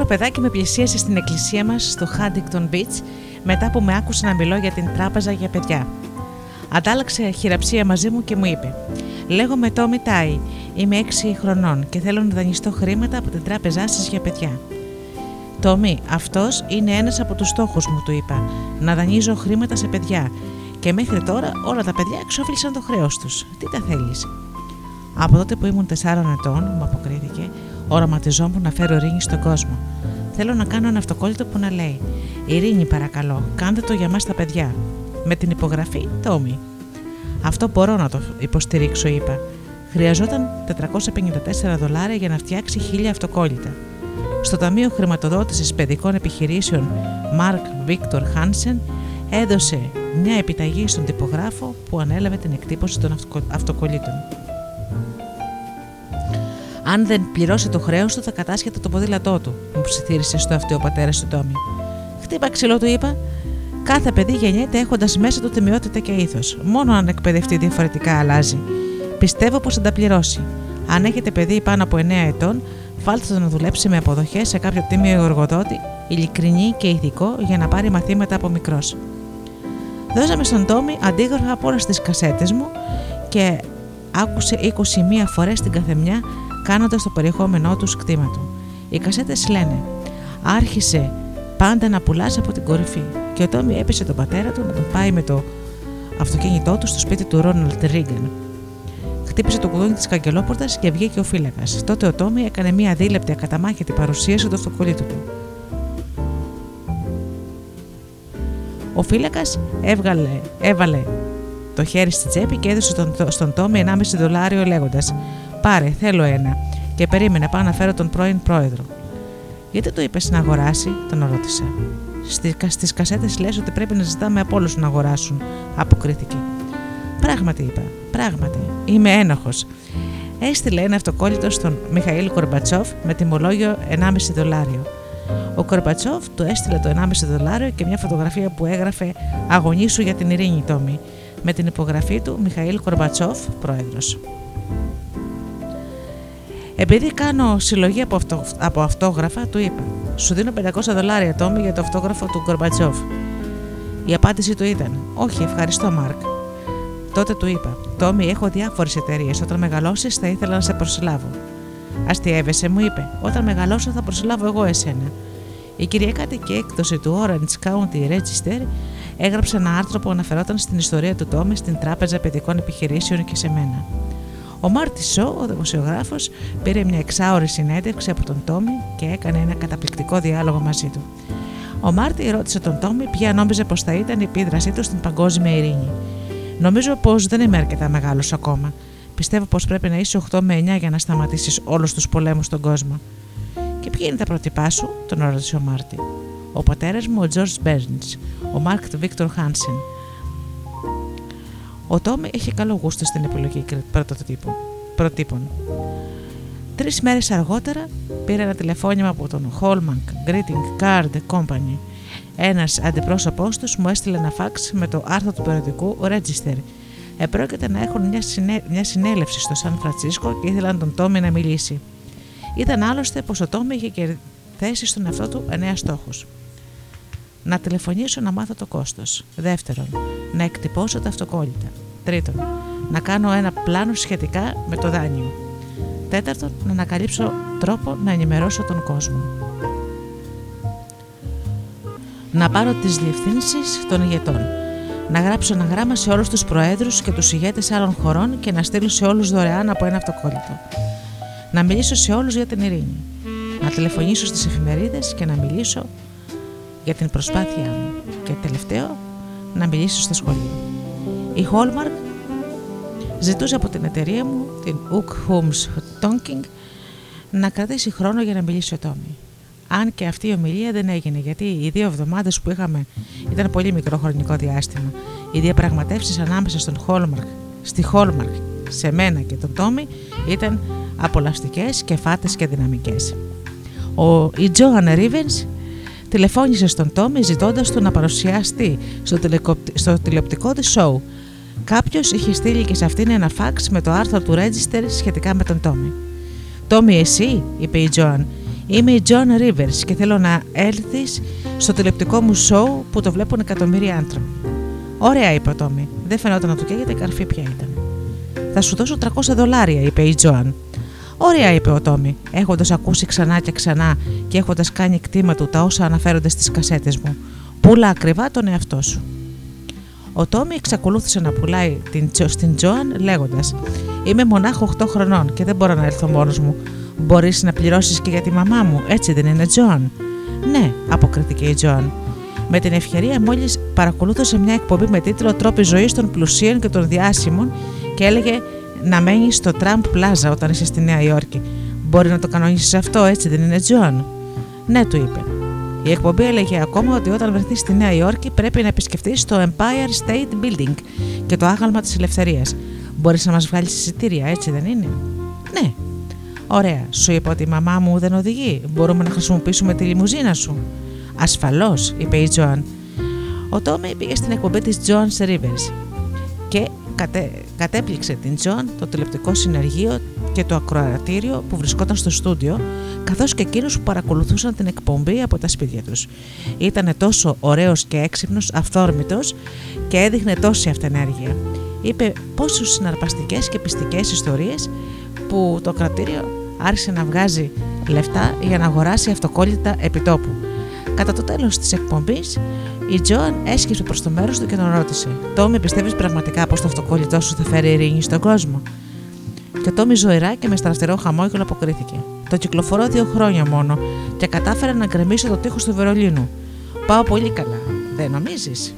Παιδάκι με πλησίασε στην εκκλησία μας στο Huntington Beach μετά που με άκουσε να μιλώ για την τράπεζα για παιδιά. Αντάλλαξε χειραψία μαζί μου και μου είπε «Λέγομαι Τόμι Τάι, είμαι 6 χρονών και θέλω να δανειστώ χρήματα από την τράπεζά σας για παιδιά». «Τόμι, αυτός είναι ένας από τους στόχους μου», του είπα, «να δανείζω χρήματα σε παιδιά και μέχρι τώρα όλα τα παιδιά εξόφλησαν το χρέος τους. Τι τα θέλεις». Από τότε που ήμουν 4 ετών, μου αποκρίθηκε, οραματιζόμουν να φέρω ειρήνη στον κόσμο. Θέλω να κάνω ένα αυτοκόλλητο που να λέει Ειρήνη, παρακαλώ, κάντε το για μας τα παιδιά. Με την υπογραφή Τόμι. Αυτό μπορώ να το υποστηρίξω, είπα. Χρειαζόταν 454 δολάρια για να φτιάξει χίλια αυτοκόλλητα. Στο Ταμείο Χρηματοδότησης Παιδικών Επιχειρήσεων Mark Victor Hansen έδωσε μια επιταγή στον τυπογράφο που ανέλαβε την εκτύπωση των αυτοκολλήτων. Αν δεν πληρώσει το χρέος του, θα κατάσχεται το ποδήλατό του, μου ψιθύρισε στο αυτό ο πατέρας του Τόμι. Χτύπα ξυλό, του είπα. Κάθε παιδί γεννιέται έχοντας μέσα του τιμιότητα και ήθος. Μόνο αν εκπαιδευτεί διαφορετικά αλλάζει. Πιστεύω πως θα τα πληρώσει. Αν έχετε παιδί πάνω από 9 ετών, βάλτε το να δουλέψει με αποδοχές σε κάποιο τίμιο εργοδότη, ειλικρινή και ηθικό για να πάρει μαθήματα από μικρός. Δώσαμε στον Τόμι αντίγραφα από όλες τις κασέτες μου και άκουσε 21 φορές την καθεμιά κάνοντας το περιεχόμενό τους κτήμα του. Οι κασέτες λένε Άρχισε πάντα να πουλάς από την κορυφή. Και ο Τόμι έπεισε τον πατέρα του να τον πάει με το αυτοκίνητό του στο σπίτι του Ρόναλτ Ρίγκαν. Χτύπησε το κουδούνι της καγκελόπορτας και βγήκε ο φύλακας. Τότε ο Τόμι έκανε μια δίλεπτη ακαταμάχητη παρουσίαση του αυτοκολλήτου του. Ο φύλακας έβαλε το χέρι στη τσέπη και έδωσε στον, στον Τόμι 1,5 δολάριο λέγοντας: Πάρε, θέλω ένα. Και περίμενε, πάω να φέρω τον πρώην πρόεδρο. Γιατί το είπες να αγοράσει, τον ρώτησα. Στις κασέτες λες ότι πρέπει να ζητάμε από όλους να αγοράσουν, αποκρίθηκε. Πράγματι, είπα. Πράγματι. Είμαι ένοχος. Έστειλε ένα αυτοκόλλητο στον Μιχαήλ Κορμπατσόφ με τιμολόγιο 1,5 δολάριο. Ο Κορμπατσόφ του έστειλε το 1,5 δολάριο και μια φωτογραφία που έγραφε Αγωνίσου για την ειρήνη, Τόμι, με την υπογραφή του Μιχαήλ Κορμπατσόφ, πρόεδρος. Επειδή κάνω συλλογή από, αυτο, από αυτόγραφα, του είπα: Σου δίνω 500 δολάρια, Τόμι, για το αυτόγραφο του Κορμπατσόφ. Η απάντηση του ήταν: Όχι, ευχαριστώ, Μάρκ. Τότε του είπα: Τόμι, έχω διάφορες εταιρείες. Όταν μεγαλώσεις, θα ήθελα να σε προσλάβω. Αστιεύεσαι, μου είπε: Όταν μεγαλώσω, θα προσλάβω εγώ εσένα. Η κυριακάτικη έκδοση του Orange County Register έγραψε ένα άρθρο που αναφερόταν στην ιστορία του Τόμι στην Τράπεζα Παιδικών Επιχειρήσεων και σε μένα. Ο Μάρτι Σο, ο δημοσιογράφος, πήρε μια εξάωρη συνέντευξη από τον Τόμι και έκανε ένα καταπληκτικό διάλογο μαζί του. Ο Μάρτι ρώτησε τον Τόμι ποια νόμιζε πως θα ήταν η επίδρασή του στην παγκόσμια ειρήνη. Νομίζω πως δεν είμαι αρκετά μεγάλος ακόμα. Πιστεύω πως πρέπει να είσαι 8 με 9 για να σταματήσεις όλους τους πολέμους στον κόσμο. Και ποια είναι τα πρότυπά σου, τον ρώτησε ο Μάρτι. Ο πατέρας μου, ο Τζορτ Μπέρντ, ο Μάρκ Βίκτορ Χάνσεν. Ο Τόμι είχε καλό γούστο στην επιλογή προτύπων. Τρεις μέρες αργότερα πήρε ένα τηλεφώνημα από τον Hallmark Greeting Card Company. Ένας αντιπρόσωπός τους μου έστειλε ένα φάξ με το άρθρο του περιοδικού Register. Επρόκειται να έχουν μια, συνέ... μια συνέλευση στο Σαν Φρανσίσκο και ήθελαν τον Τόμι να μιλήσει. Ήταν άλλωστε πως ο Τόμι είχε θέσει στον εαυτό του εννέα στόχους. Να τηλεφωνήσω να μάθω το κόστος. Δεύτερον, να εκτυπώσω τα αυτοκόλλητα. Τρίτον, να κάνω ένα πλάνο σχετικά με το δάνειο. Τέταρτον, να ανακαλύψω τρόπο να ενημερώσω τον κόσμο. Να πάρω τις διευθύνσεις των ηγετών. Να γράψω ένα γράμμα σε όλους τους προέδρους και τους ηγέτες άλλων χωρών και να στείλω σε όλους δωρεάν από ένα αυτοκόλλητο. Να μιλήσω σε όλους για την ειρήνη. Να τηλεφωνήσω στις εφημερίδες και να μιλήσω για την προσπάθειά μου. Και τελευταίο, να μιλήσω στο σχολείο. Η Hallmark ζητούσε από την εταιρεία μου, την Uk Homes Tonking, να κρατήσει χρόνο για να μιλήσει ο Τόμι. Αν και αυτή η ομιλία δεν έγινε, γιατί οι δύο εβδομάδες που είχαμε ήταν πολύ μικρό χρονικό διάστημα. Οι διαπραγματεύσεις ανάμεσα στον Hallmark, στη Hallmark, σε μένα και τον Τόμι ήταν απολαυστικές και φάτε και δυναμικές. Ο, η Joanna Rivens τηλεφώνησε στον Τόμι ζητώντας του να παρουσιαστεί στο, στο τηλεοπτικό της show Κάποιος είχε στείλει και σε αυτήν ένα φάξ με το άρθρο του Register σχετικά με τον Τόμι. Τόμι, εσύ, είπε η Τζοαν. Είμαι η Τζόαν Rivers και θέλω να έλθεις στο τηλεοπτικό μου σοου που το βλέπουν εκατομμύρια άνθρωποι. Ωραία, είπε ο Τόμι. Δεν φαινόταν να του καίγεται καρφί ποια ήταν. Θα σου δώσω 300 δολάρια, είπε η Τζοαν. Ωραία, είπε ο Τόμι, έχοντας ακούσει ξανά και ξανά και έχοντας κάνει κτήμα του τα όσα αναφέρονται στις κασέτες μου. Πούλα ακριβά τον εαυτό σου. Ο Τόμι εξακολούθησε να πουλάει την, στην Τζόαν λέγοντας: Είμαι μονάχο 8 χρονών και δεν μπορώ να έρθω μόνος μου. Μπορείς να πληρώσεις και για τη μαμά μου, έτσι δεν είναι, Τζόαν. Ναι, αποκρίθηκε η Τζόαν. Με την ευκαιρία, μόλις παρακολούθησε μια εκπομπή με τίτλο Τρόποι ζωής των πλουσίων και των διάσημων και έλεγε να μένει στο Τραμπ Πλάζα όταν είσαι στη Νέα Υόρκη. Μπορεί να το κανονίσεις αυτό, έτσι δεν είναι, Τζόαν. Ναι, του είπε. Η εκπομπή έλεγε ακόμα ότι όταν βρεθεί στη Νέα Υόρκη πρέπει να επισκεφτεί το Empire State Building και το άγαλμα της Ελευθερίας. Μπορείς να μας βγάλεις εισιτήρια, έτσι δεν είναι; Ναι. Ωραία. Σου είπα ότι η μαμά μου δεν οδηγεί. Μπορούμε να χρησιμοποιήσουμε τη λιμουζίνα σου. Ασφαλώς, είπε η Τζοάν. Ο Τόμι πήγε στην εκπομπή της Τζοάν Rivers και κατέ, κατέπληξε την Τζοάν το τηλεοπτικό συνεργείο και το ακροατήριο που βρισκόταν στο στούντιο, καθώς και εκείνους που παρακολουθούσαν την εκπομπή από τα σπίτια τους. Ήταν τόσο ωραίος και έξυπνος, αυθόρμητος και έδειχνε τόση αυτενέργεια. Είπε πόσο συναρπαστικές και πιστικές ιστορίες που το κρατήριο άρχισε να βγάζει λεφτά για να αγοράσει αυτοκόλλητα επιτόπου. Κατά το τέλος της εκπομπής, η Τζόαν έσκυψε προς το μέρος του και τον ρώτησε: Τόμι, πιστεύεις πραγματικά πως το αυτοκόλλητό σου θα φέρει ειρήνη στον κόσμο; Και ο Τόμι ζωηρά και με στραστερό χαμόγελο αποκρίθηκε. Το κυκλοφορώ δύο χρόνια μόνο και κατάφερα να γκρεμίσω το τείχος του Βερολίνου. Πάω πολύ καλά, δεν νομίζεις;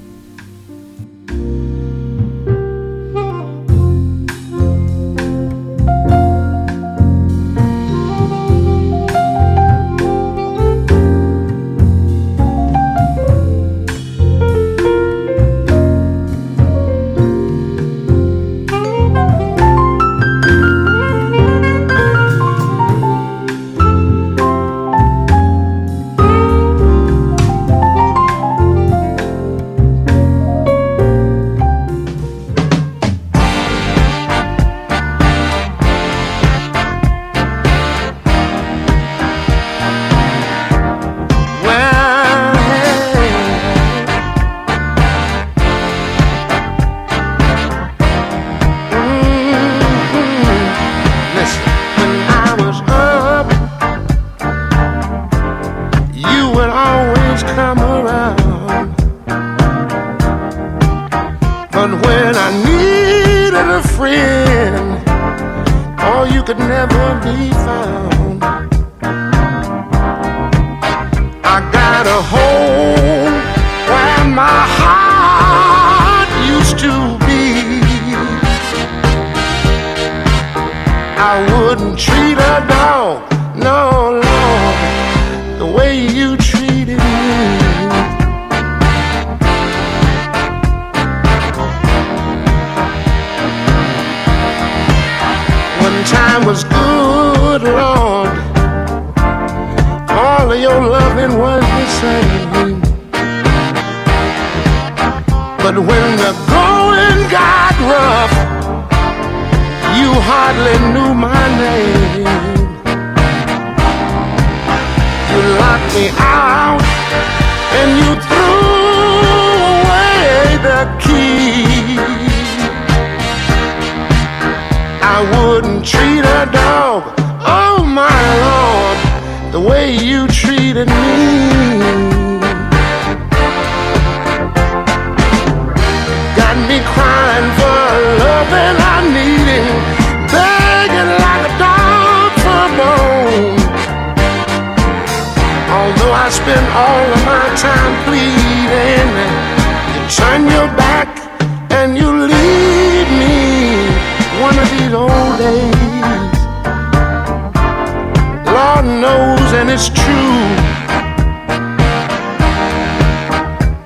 and it's true.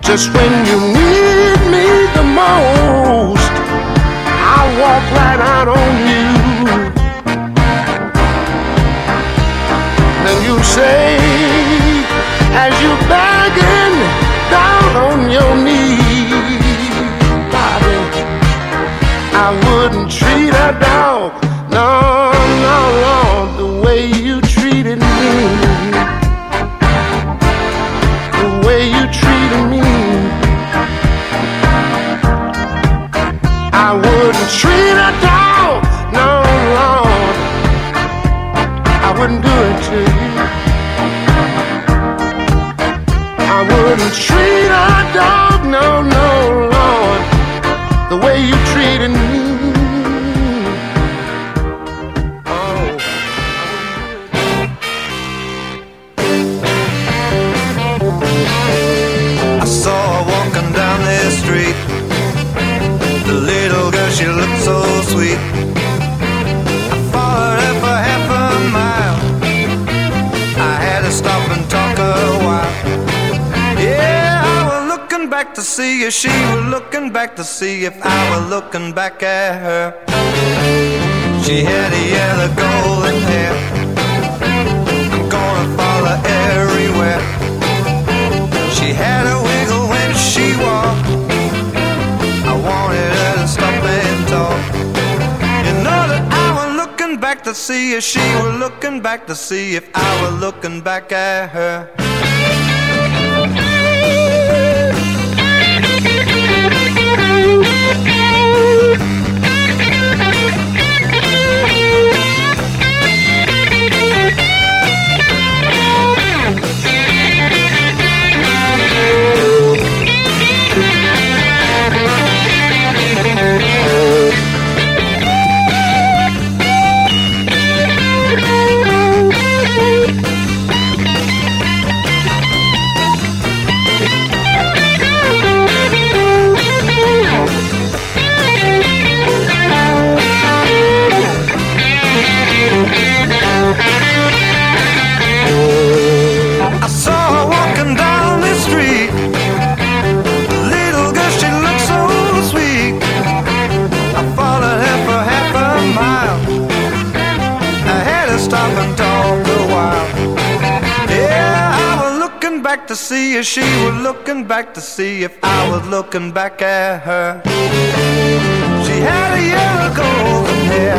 Just when you need me the most, I walk right out on you. Then you say, as you begging down on your knees, Bobby, I wouldn't treat a dog If she were looking back to see if I were looking back at her. She had a yellow golden hair. I'm gonna follow everywhere. She had a wiggle when she walked. I wanted her to stop and talk. You know that I was looking back to see if she were looking back to see if I were looking back at her. Bye. See if she was looking back to see if I was looking back at her. She had a yellow golden hair,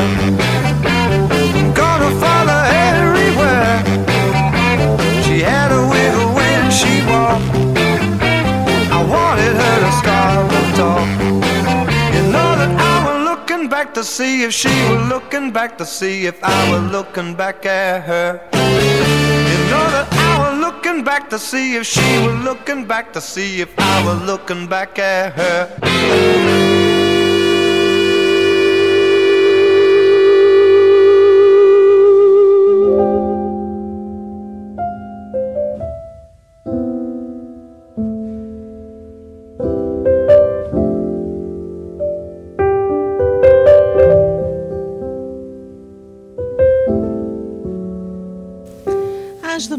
back to see if she was looking back to see if I was looking back at her. You know that I was looking back to see if she was looking back to see if I was looking back at her.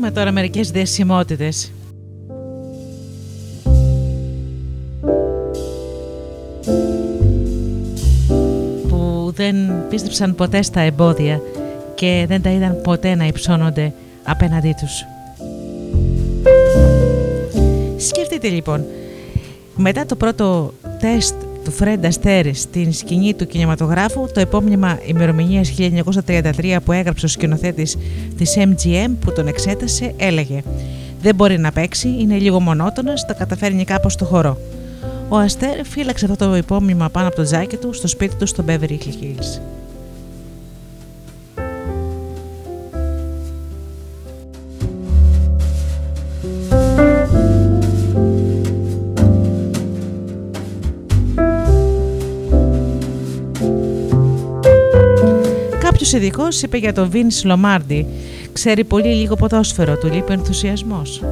Δούμε τώρα μερικές διασημότητες. Που δεν πίστεψαν ποτέ στα εμπόδια και δεν τα είδαν ποτέ να υψώνονται απέναντί τους. Σκεφτείτε λοιπόν, μετά το πρώτο τεστ του Φρέντα Αστέρη στην σκηνή του κινηματογράφου, το επόμενο ημερομηνίας 1933 που έγραψε ο σκηνοθέτης της MGM που τον εξέτασε έλεγε «Δεν μπορεί να παίξει, είναι λίγο μονότονος, τα καταφέρνει κάπως στο χορό». Ο Αστέρ φύλαξε αυτό το υπόμνημα πάνω από το τζάκι του στο σπίτι του στο Beverly Hills. Ειδικός είπε για τον Vince Λομάρντι: Ξέρει πολύ λίγο ποδόσφαιρο, του λείπει ενθουσιασμός.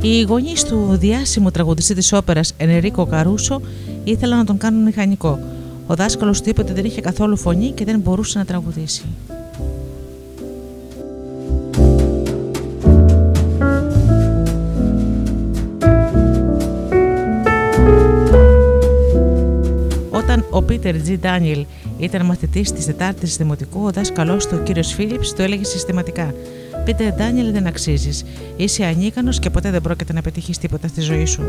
Οι γονείς του διάσημου τραγουδιστή της όπερας Ενερίκο Καρούσο ήθελαν να τον κάνουν μηχανικό. Ο δάσκαλος του είπε ότι δεν είχε καθόλου φωνή και δεν μπορούσε να τραγουδήσει. Όταν ο Πίτερ Τζι Ντάνιελ ήταν μαθητής της Τετάρτης Δημοτικού, ο δάσκαλός του, ο κύριος Φίλιπς, το έλεγε συστηματικά: Πίτερ Ντάνιελ, δεν αξίζεις. Είσαι ανίκανος και ποτέ δεν πρόκειται να πετύχεις τίποτα στη ζωή σου.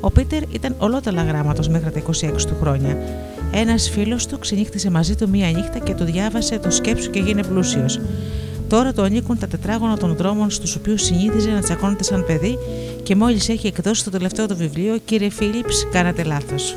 Ο Πίτερ ήταν ολότελα γράμματος μέχρι τα 26 του χρόνια. Ένας φίλος του ξενύχτησε μαζί του μία νύχτα και του διάβασε το σκέψου και γίνε πλούσιος. Τώρα του ανήκουν τα τετράγωνα των δρόμων στους οποίους συνήθιζε να τσακώνεται σαν παιδί και μόλις έχει εκδώσει το τελευταίο του βιβλίο, κύριε Φίλιπς, κάνατε λάθος.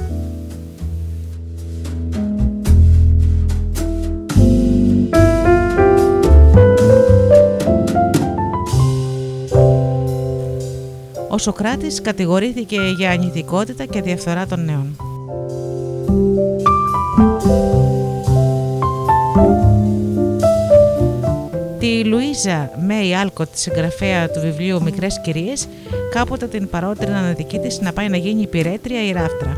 Σοκράτης κατηγορήθηκε για ανηθικότητα και διαφθορά των νέων. Τη Λουίζα Μέι Άλκοτ, τη συγγραφέα του βιβλίου Μικρές Κυρίες, κάποτε την παρότριναν οι δικοί της να πάει να γίνει υπηρέτρια ή ράφτρα.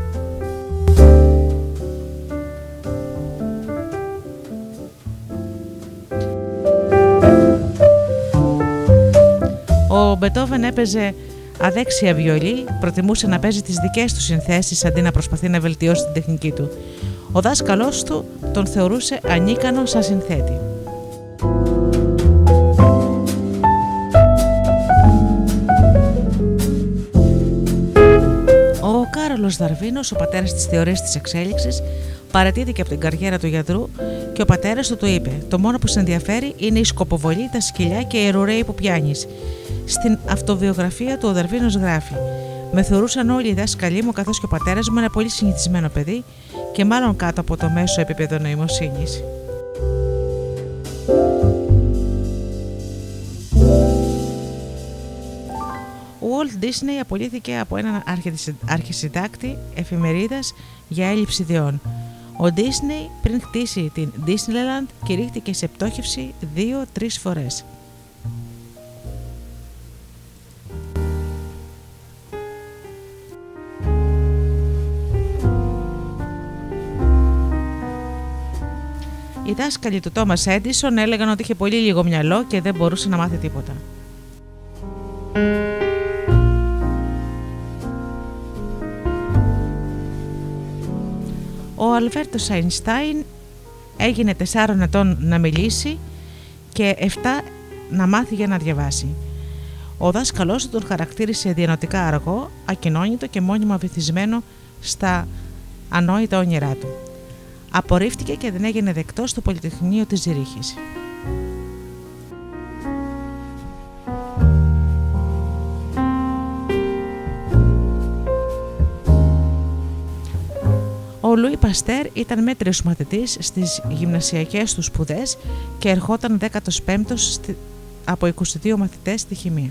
Ο Μπετόβεν έπαιζε αδέξια βιολί, προτιμούσε να παίζει τις δικές του συνθέσεις αντί να προσπαθεί να βελτιώσει την τεχνική του. Ο δάσκαλός του τον θεωρούσε ανίκανο σαν συνθέτη. Ο Κάρολος Δαρβίνος, ο πατέρας της θεωρίας της εξέλιξης, παρατήθηκε από την καριέρα του γιατρού και ο πατέρας του του είπε: Το μόνο που σε ενδιαφέρει είναι η σκοποβολή, τα σκυλιά και οι ρουρέοι που πιάνεις. Στην αυτοβιογραφία του ο Δαρβίνο γράφει: Με θεωρούσαν όλοι οι δάσκαλοι μου καθώς και ο πατέρας μου ένα πολύ συνηθισμένο παιδί και μάλλον κάτω από το μέσο επίπεδο νοημοσύνης. Ο Walt Disney απολύθηκε από έναν αρχισυντάκτη εφημερίδας για έλλειψη ιδεών. Ο Disney πριν χτίσει την Disneyland κηρύχθηκε σε πτώχευση δύο-τρεις φορές. Οι δάσκαλοι του Τόμα Έντισον έλεγαν ότι είχε πολύ λίγο μυαλό και δεν μπορούσε να μάθει τίποτα. Ο Αλβέρτο Αϊνστάιν έγινε 4 ετών να μιλήσει και 7 να μάθει για να διαβάσει. Ο δάσκαλός του τον χαρακτήρισε διανοτικά αργό, ακοινώνητο και μόνιμα βυθισμένο στα ανόητα όνειρά του. Απορρίφθηκε και δεν έγινε δεκτός στο Πολυτεχνείο της Ζηρίχης. Ο Λούι Παστέρ ήταν μέτριος μαθητής στις γυμνασιακές του σπουδές και ερχόταν 15ος από 22 μαθητές στη χημεία.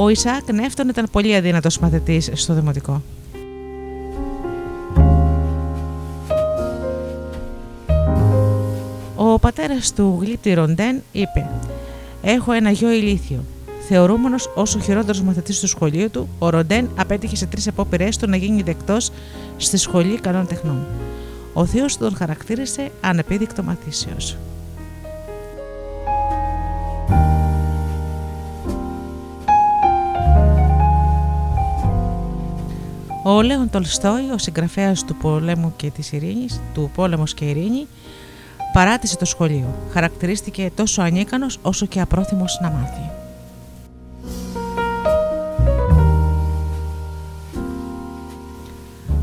Ο Ισαάκ Νεύτων ήταν πολύ αδύνατος μαθητής στο δημοτικό. Ο πατέρας του γλύπτη Ροντέν είπε «Έχω ένα γιο ηλίθιο». Θεωρούμενος ως ο χειρότερος μαθητής του σχολείου του, ο Ροντέν απέτυχε σε τρεις απόπειρέ του να γίνει δεκτός στη σχολή καλών τεχνών. Ο θείος του τον χαρακτήρισε ανεπίδεικτο μαθήσεως. Ο Λέων Τολστόη, ο συγγραφέας του πολέμου και της ειρήνης, του πόλεμος και ειρήνη, παράτησε το σχολείο. Χαρακτηρίστηκε τόσο ανίκανος όσο και απρόθυμος να μάθει.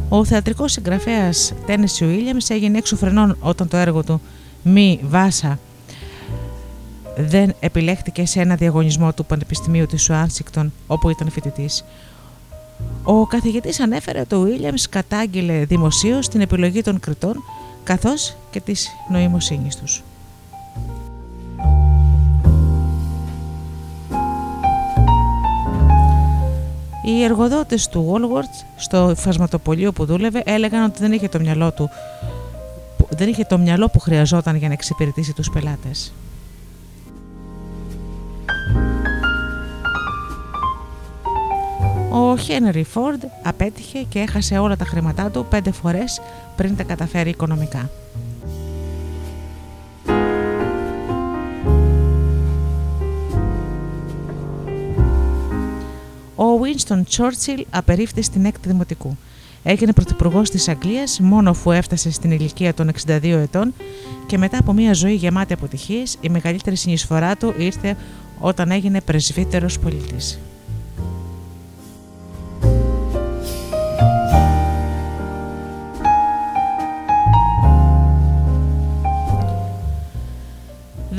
Ο θεατρικός συγγραφέας Τένεσι Ουίλιαμς έγινε έξω φρενών όταν το έργο του «Μη Βάσα» δεν επιλέχθηκε σε ένα διαγωνισμό του Πανεπιστημίου της Ουάνσικτον όπου ήταν φοιτητής. Ο καθηγητής ανέφερε ότι ο Βίλιαμς κατάγγειλε δημοσίως την επιλογή των κριτών καθώς και της νοημοσύνης τους. Οι εργοδότες του Walworth στο φασματοπολείο που δούλευε έλεγαν ότι δεν είχε το μυαλό του δεν είχε το μυαλό που χρειαζόταν για να εξυπηρετήσει τους πελάτες. Ο Χένρι Φόρντ απέτυχε και έχασε όλα τα χρήματά του πέντε φορές πριν τα καταφέρει οικονομικά. Ο Winston Churchill απερίφθη στην έκτη δημοτικού. Έγινε πρωθυπουργός της Αγγλίας μόνο αφού έφτασε στην ηλικία των 62 ετών και μετά από μια ζωή γεμάτη αποτυχίες, η μεγαλύτερη συνεισφορά του ήρθε όταν έγινε πρεσβύτερος πολίτης.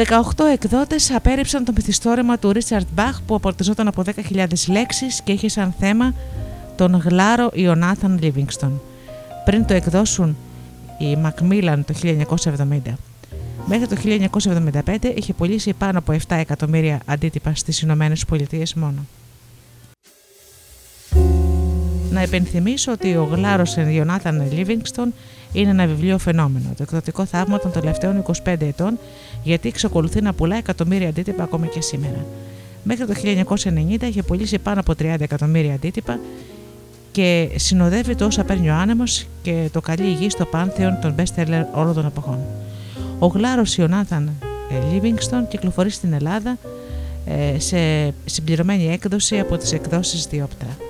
«18 εκδότες απέρριψαν το μυθιστόρημα του Ρίτσαρτ Μπαχ που απορτιζόταν από 10.000 λέξεις και είχε σαν θέμα τον γλάρο Ιωνάθαν Λίβινγκστον. Πριν το εκδώσουν οι Μακμίλαν το 1970. Μέχρι το 1975 είχε πωλήσει πάνω από 7 εκατομμύρια αντίτυπα στις Ηνωμένες Πολιτείες μόνο. Να υπενθυμίσω ότι ο γλάρος Ιωνάθαν Λίβινγκστον είναι ένα βιβλίο φαινόμενο, το εκδοτικό θαύμα των τελευταίων 25 ετών, γιατί εξακολουθεί να πουλά εκατομμύρια αντίτυπα ακόμα και σήμερα. Μέχρι το 1990 είχε πουλήσει πάνω από 30 εκατομμύρια αντίτυπα και συνοδεύει το όσα παίρνει ο άνεμος και το καλή υγιή στο πάνθεον των best seller όλων των εποχών. Ο γλάρος Ιωνάθαν Λίβινγκστον κυκλοφορεί στην Ελλάδα ε, σε συμπληρωμένη έκδοση από τις εκδόσεις Διόπτρα.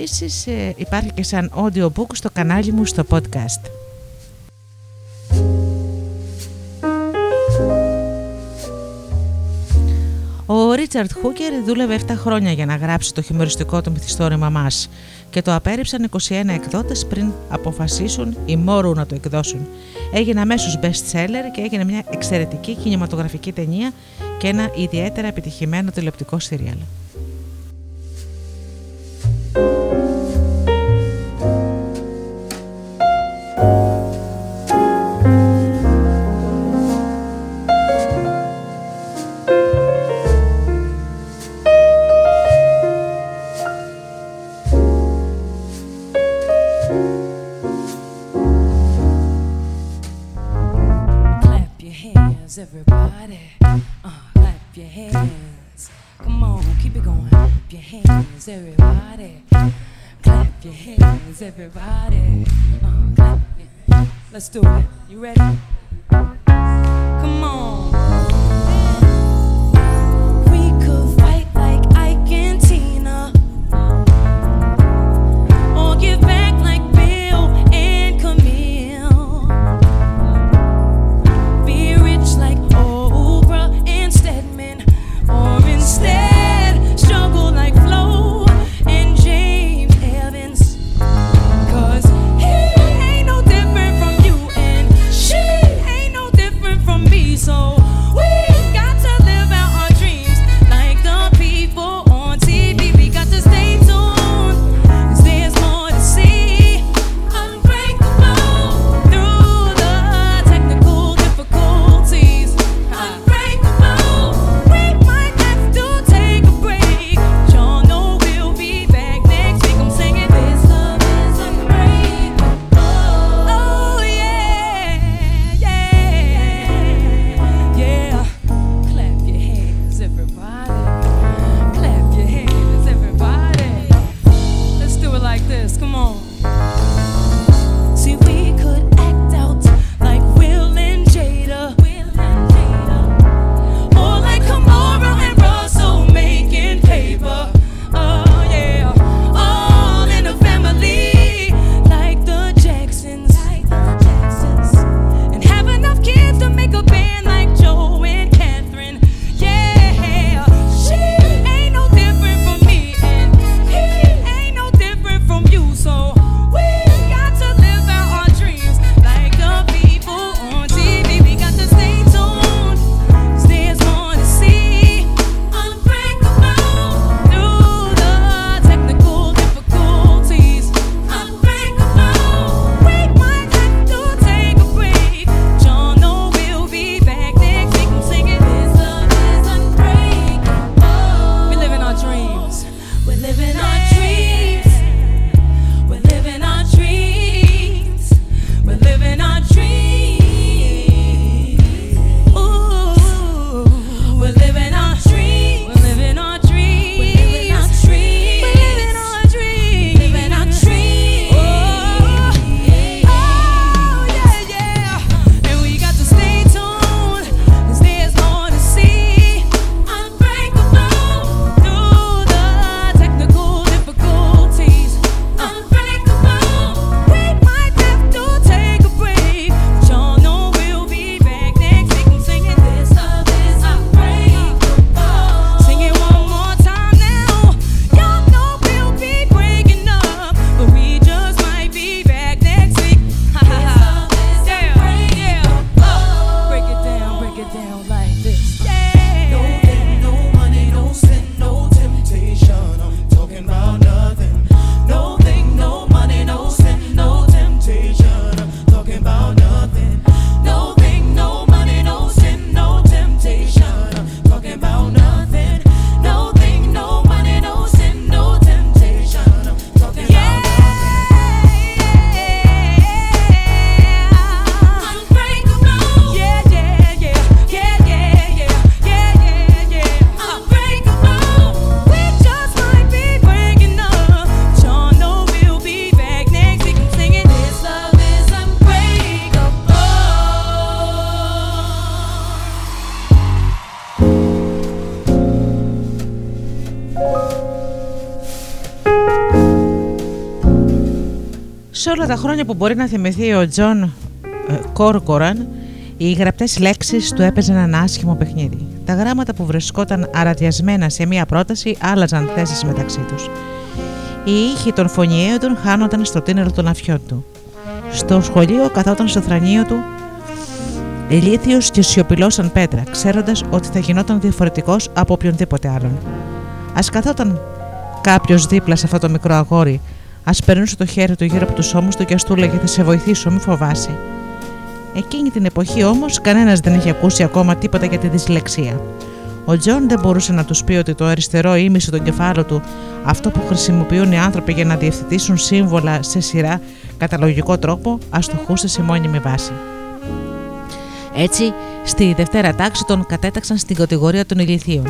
Επίσης ε, υπάρχει και σαν audiobook στο κανάλι μου στο podcast. Ο Ρίτσαρτ Χούκερ δούλευε 7 χρόνια για να γράψει το χειμωριστικό του μυθιστόρημα μας και το απέρριψαν 21 εκδότες πριν αποφασίσουν ή μόρου να το εκδώσουν. Έγινε αμέσως best seller και έγινε μια εξαιρετική κινηματογραφική ταινία και ένα ιδιαίτερα επιτυχημένο τηλεοπτικό σύριαλ. Τα χρόνια που μπορεί να θυμηθεί ο Τζον ε, Κόρκοραν, οι γραπτές λέξεις του έπαιζαν ένα άσχημο παιχνίδι. Τα γράμματα που βρισκόταν αραδιασμένα σε μία πρόταση άλλαζαν θέσεις μεταξύ τους. Οι ήχοι των φωνηέντων χάνονταν στο τούνελ των αυτιών του. Στο σχολείο καθόταν στο θρανίο του ηλίθιου και σιωπηλό σαν πέτρα, ξέροντας ότι θα γινόταν διαφορετικός από οποιονδήποτε άλλον. Ας καθόταν κάποιος δίπλα σε αυτό το μικρό αγόρι, ας περνούσε το χέρι του γύρω από τους ώμους του και ας του έλεγε Θα σε βοηθήσω, μη φοβάσαι. Εκείνη την εποχή όμως κανένας δεν είχε ακούσει ακόμα τίποτα για τη δυσλεξία. Ο Τζον δεν μπορούσε να τους πει ότι το αριστερό ήμιση του κεφάλου του, αυτό που χρησιμοποιούν οι άνθρωποι για να διευθετήσουν σύμβολα σε σειρά κατά λογικό τρόπο, αστοχούσε σε μόνιμη βάση. Έτσι, στη δευτέρα τάξη τον κατέταξαν στην κατηγορία των ηλιθίων.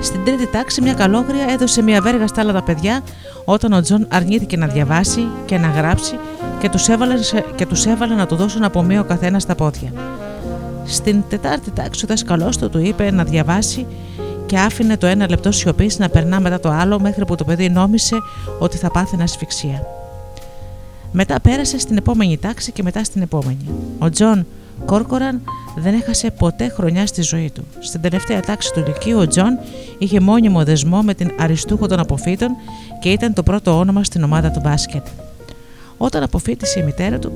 Στην τρίτη τάξη, μια καλόγρια έδωσε μια βέργα στα άλλα τα παιδιά όταν ο Τζον αρνήθηκε να διαβάσει και να γράψει και τους έβαλε, και τους έβαλε να του δώσουν από μία ο καθένας στα πόδια. Στην τετάρτη τάξη, ο δάσκαλός του του είπε να διαβάσει και άφηνε το ένα λεπτό σιωπής να περνά μετά το άλλο μέχρι που το παιδί νόμισε ότι θα πάθαινε ασφυξία. Μετά πέρασε στην επόμενη τάξη και μετά στην επόμενη. Ο Τζον Κόρκοραν δεν έχασε ποτέ χρονιά στη ζωή του. Στην τελευταία τάξη του Λυκείου, ο Τζον είχε μόνιμο δεσμό με την αριστούχο των αποφοίτων και ήταν το πρώτο όνομα στην ομάδα του μπάσκετ. Όταν αποφοίτησε η μητέρα του,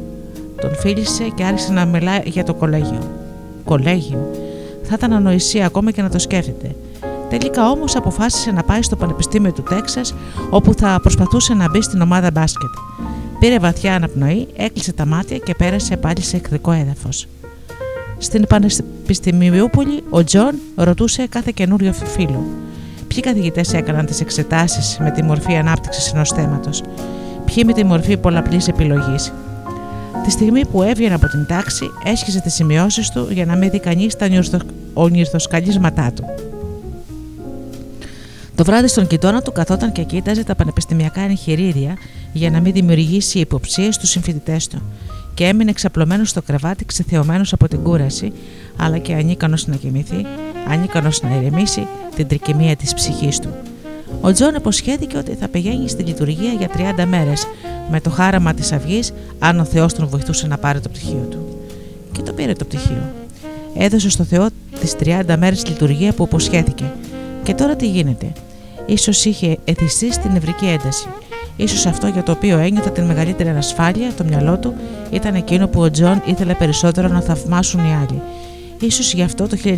τον φίλησε και άρχισε να μιλάει για το κολέγιο. Κολέγιο. Θα ήταν ανοησία ακόμα και να το σκέφτεται. Τελικά όμως αποφάσισε να πάει στο Πανεπιστήμιο του Τέξας, όπου θα προσπαθούσε να μπει στην ομάδα μπάσκετ. Πήρε βαθιά αναπνοή, έκλεισε τα μάτια και πέρασε πάλι σε εχθρικό έδαφος. Στην Πανεπιστημιούπολη, ο Τζον ρωτούσε κάθε καινούριο φίλο. Ποιοι καθηγητές έκαναν τις εξετάσεις με τη μορφή ανάπτυξης ενός θέματος, ποιοι με τη μορφή πολλαπλής επιλογής; Τη στιγμή που έβγαινε από την τάξη, έσχιζε τις σημειώσεις του για να μην δει κανείς τα ορνιθοσκαλίσματά του. Το βράδυ στον κοιτώνα του καθόταν και κοίταζε τα πανεπιστημιακά εγχειρίδια για να μην δημιουργήσει υποψίες στους συμφοιτητές του και έμενε ξαπλωμένος στο κρεβάτι, ξεθεωμένος από την κούραση, αλλά και ανίκανος να κοιμηθεί, ανίκανος να ηρεμήσει την τρικυμία της ψυχής του. Ο Τζον υποσχέθηκε ότι θα πηγαίνει στη λειτουργία για 30 μέρες, με το χάραμα της αυγής, αν ο Θεός τον βοηθούσε να πάρει το πτυχίο του. Και το πήρε το πτυχίο. Έδωσε στο Θεό τις 30 μέρες λειτουργία που υποσχέθηκε. Και τώρα τι γίνεται; Ίσως είχε εθιστεί στην νευρική ένταση. Ίσως αυτό για το οποίο ένιωθε την μεγαλύτερη ανασφάλεια, το μυαλό του, ήταν εκείνο που ο Τζον ήθελε περισσότερο να θαυμάσουν οι άλλοι. Ίσως γι' αυτό το 1961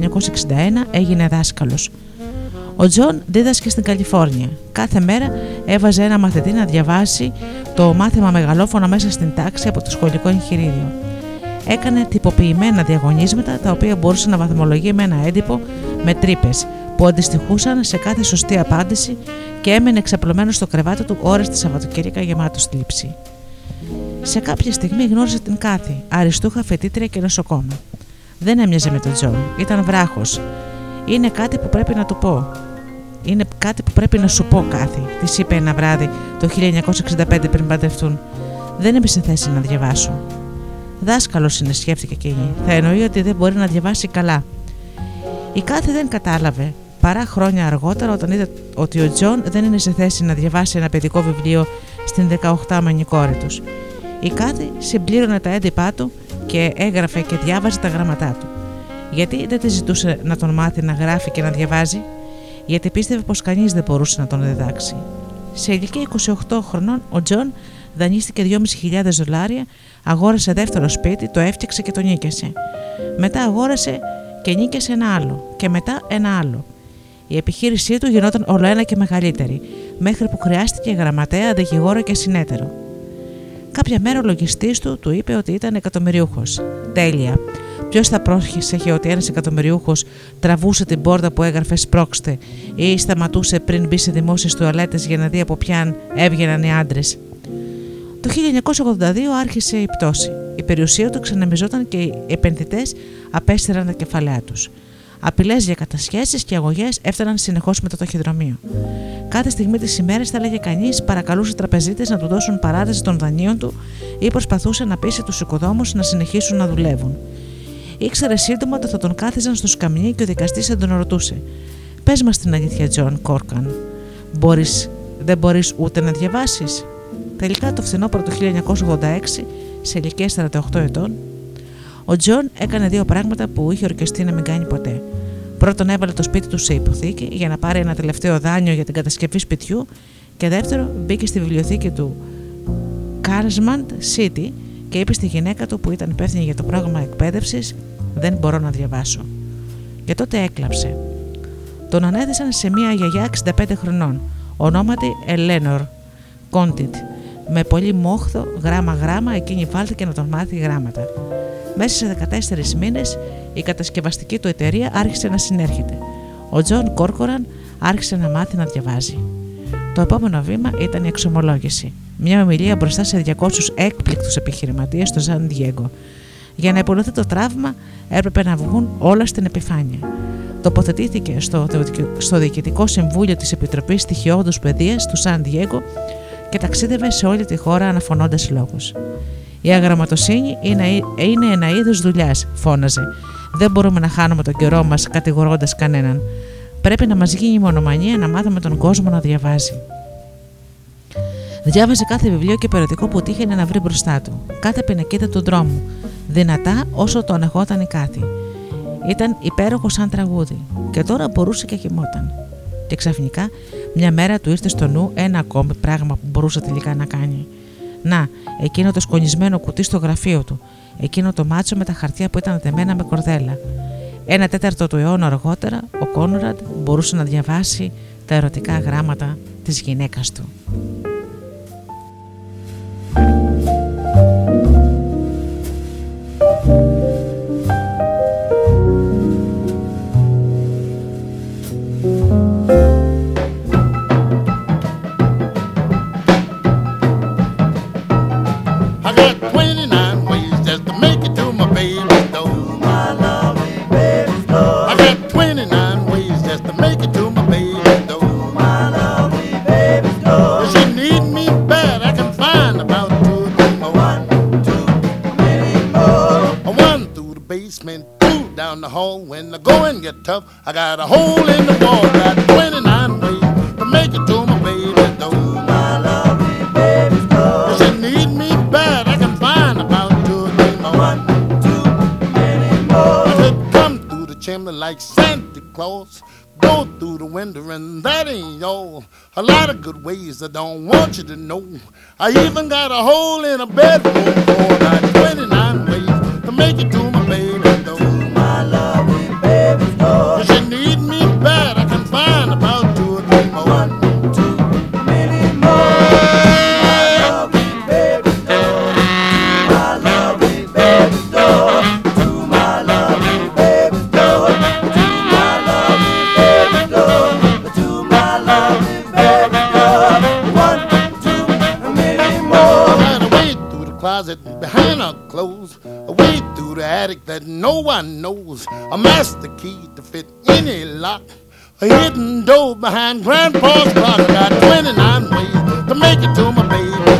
έγινε δάσκαλος. Ο Τζον δίδασκε στην Καλιφόρνια. Κάθε μέρα έβαζε ένα μαθητή να διαβάσει το μάθημα μεγαλόφωνα μέσα στην τάξη από το σχολικό εγχειρίδιο. Έκανε τυποποιημένα διαγωνίσματα τα οποία μπορούσε να βαθμολογεί με ένα έντυπο με τρύπες που αντιστοιχούσαν σε κάθε σωστή απάντηση και έμενε ξαπλωμένος στο κρεβάτι του ώρες τα Σαββατοκύριακα γεμάτος θλίψη. Σε κάποια στιγμή γνώρισε την Κάθη, αριστούχα φοιτήτρια και νοσοκόμα. Δεν έμοιαζε με τον Τζον, ήταν βράχος. Είναι κάτι που πρέπει να του πω. Είναι κάτι που πρέπει να σου πω, Κάθη, της είπε ένα βράδυ το 1965 πριν παντρευτούν. Δεν είμαι σε θέση να διαβάσω. Δάσκαλος είναι, σκέφτηκε εκείνη. Θα εννοεί ότι δεν μπορεί να διαβάσει καλά. Η Κάθη δεν κατάλαβε παρά χρόνια αργότερα όταν είδε ότι ο Τζον δεν είναι σε θέση να διαβάσει ένα παιδικό βιβλίο στην 18μηνη κόρη τους. Η Κάθη συμπλήρωνε τα έντυπά του και έγραφε και διάβαζε τα γράμματά του. Γιατί δεν τη ζητούσε να τον μάθει να γράφει και να διαβάζει, γιατί πίστευε πως κανείς δεν μπορούσε να τον διδάξει. Σε ηλικία 28 χρονών, ο Τζον δανείστηκε 2.500 δολάρια, αγόρασε δεύτερο σπίτι, το έφτιαξε και το νοίκιασε. Μετά αγόρασε και νοίκιασε ένα άλλο, και μετά ένα άλλο. Η επιχείρησή του γινόταν όλο ένα και μεγαλύτερη, μέχρι που χρειάστηκε γραμματέα, δικηγόρο και συνέταιρο. Κάποια μέρα ο λογιστής του του είπε ότι ήταν εκατομμυριούχος. Τέλεια. Ποιος θα πρόσεχε ότι ένας εκατομμυριούχος τραβούσε την πόρτα που έγραφε Σπρώξτε ή σταματούσε πριν μπει σε δημόσιες τουαλέτες για να δει από ποιαν έβγαιναν οι άντρες. Το 1982 άρχισε η πτώση. Η περιουσία του ξαναμιζόταν και οι επενδυτές απέστηραν τα κεφαλαία τους. Απειλές για κατασχέσεις και αγωγές έφταναν συνεχώς με το ταχυδρομείο. Κάθε στιγμή της ημέρας, θα λέγε κανείς, παρακαλούσε τραπεζίτες να του δώσουν παράδειση των δανείων του ή προσπαθούσε να πείσει τους οικοδόμους να συνεχίσουν να δουλεύουν. Ήξερε σύντομα ότι θα τον κάθιζαν στο σκαμνί και ο δικαστής θα τον ρωτούσε: Πες μας την αλήθεια, Τζον Κόρκοραν, μπορείς, δεν μπορείς ούτε να διαβάσεις; Τελικά το φθινόπωρο του 1986, σε ηλικία 48 ετών, ο Τζον έκανε δύο πράγματα που είχε ορκιστεί να μην κάνει ποτέ. Πρώτον, έβαλε το σπίτι του σε υποθήκη για να πάρει ένα τελευταίο δάνειο για την κατασκευή σπιτιού και δεύτερο, μπήκε στη βιβλιοθήκη του Carlsbad City και είπε στη γυναίκα του που ήταν υπεύθυνη για το πρόγραμμα εκπαίδευσης: Δεν μπορώ να διαβάσω. Και τότε έκλαψε. Τον ανέθεσαν σε μια γιαγιά 65 χρονών, ονόματι Ελένορ Κόντιτ. Με πολύ μόχθο, γράμμα-γράμμα, εκείνη βάλθηκε να τον μάθει γράμματα. Μέσα σε 14 μήνες η κατασκευαστική του εταιρεία άρχισε να συνέρχεται. Ο Τζον Κόρκοραν άρχισε να μάθει να διαβάζει. Το επόμενο βήμα ήταν η εξομολόγηση. Μια ομιλία μπροστά σε 200 έκπληκτους επιχειρηματίες στο Ζαν Διέγκο. Για να υπολογιστεί το τραύμα έπρεπε να βγουν όλα στην επιφάνεια. Τοποθετήθηκε στο, στο Διοικητικό Συμβούλιο της Επιτροπής Στοιχειώδους Παιδείας του Σαν Διέγκο και ταξίδευε σε όλη τη χώρα αναφωνώντας λόγους. Η αγραμματοσύνη είναι, είναι ένα είδος δουλειάς, φώναζε. Δεν μπορούμε να χάνουμε τον καιρό μας κατηγορώντας κανέναν. Πρέπει να μας γίνει η μονομανία να μάθουμε τον κόσμο να διαβάζει. Διάβαζε κάθε βιβλίο και περιοδικό που τύχαινε να βρει μπροστά του, κάθε πινακίδα του δρόμου, δυνατά όσο το ανεχόταν κάτι. Ήταν υπέροχο σαν τραγούδι, και τώρα μπορούσε και κοιμόταν. Και ξαφνικά, μια μέρα του ήρθε στο νου ένα ακόμη πράγμα που μπορούσε τελικά να κάνει. Να, εκείνο το σκονισμένο κουτί στο γραφείο του, εκείνο το μάτσο με τα χαρτιά που ήταν δεμένα με κορδέλα. Ένα τέταρτο του αιώνα αργότερα, ο Κόνραντ μπορούσε να διαβάσει τα ερωτικά γράμματα της γυναίκας του. I got a hole in the wall, got 29 ways to make it to my baby's door. My lovely baby's door. If she need me bad, I can find about two or three more. One, two, many more. If it come through the chimney like Santa Claus, go through the window and that ain't all. A lot of good ways I don't want you to know. I even got a hole in a bedroom for got 29 ways to make it to attic that no one knows. A master key to fit any lock. A hidden door behind Grandpa's clock. I got 29 ways to make it to my baby's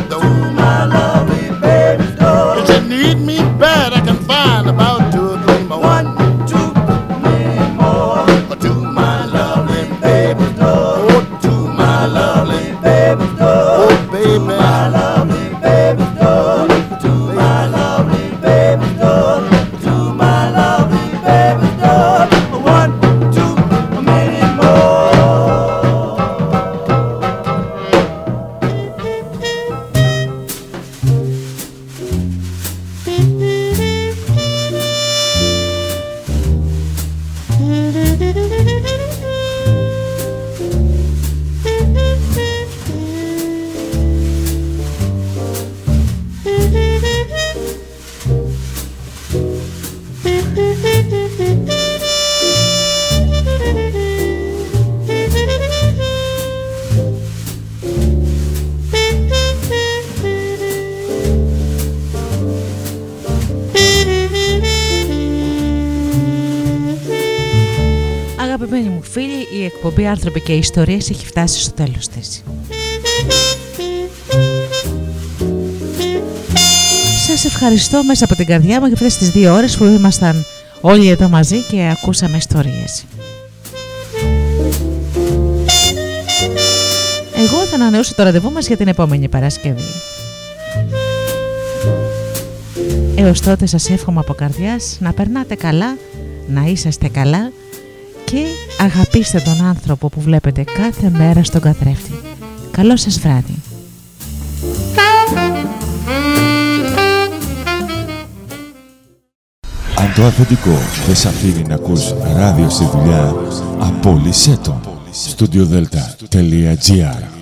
εκπομπή «Άνθρωποι και Ιστορίες» έχει φτάσει στο τέλος της. Σας ευχαριστώ μέσα από την καρδιά μου για αυτές τις δύο ώρες που ήμασταν όλοι εδώ μαζί και ακούσαμε ιστορίες. Εγώ θα ανανεώσω το ραντεβού μας για την επόμενη Παρασκευή. Έως τότε σας εύχομαι από καρδιάς να περνάτε καλά, να είσαστε καλά και αγαπήστε τον άνθρωπο που βλέπετε κάθε μέρα στον καθρέφτη. Καλό σας βράδυ. Αν το αφεντικό δεν σ' αφήνει να ακούς ράδιο στη δουλειά, απόλυσέ το. Studiodelta.gr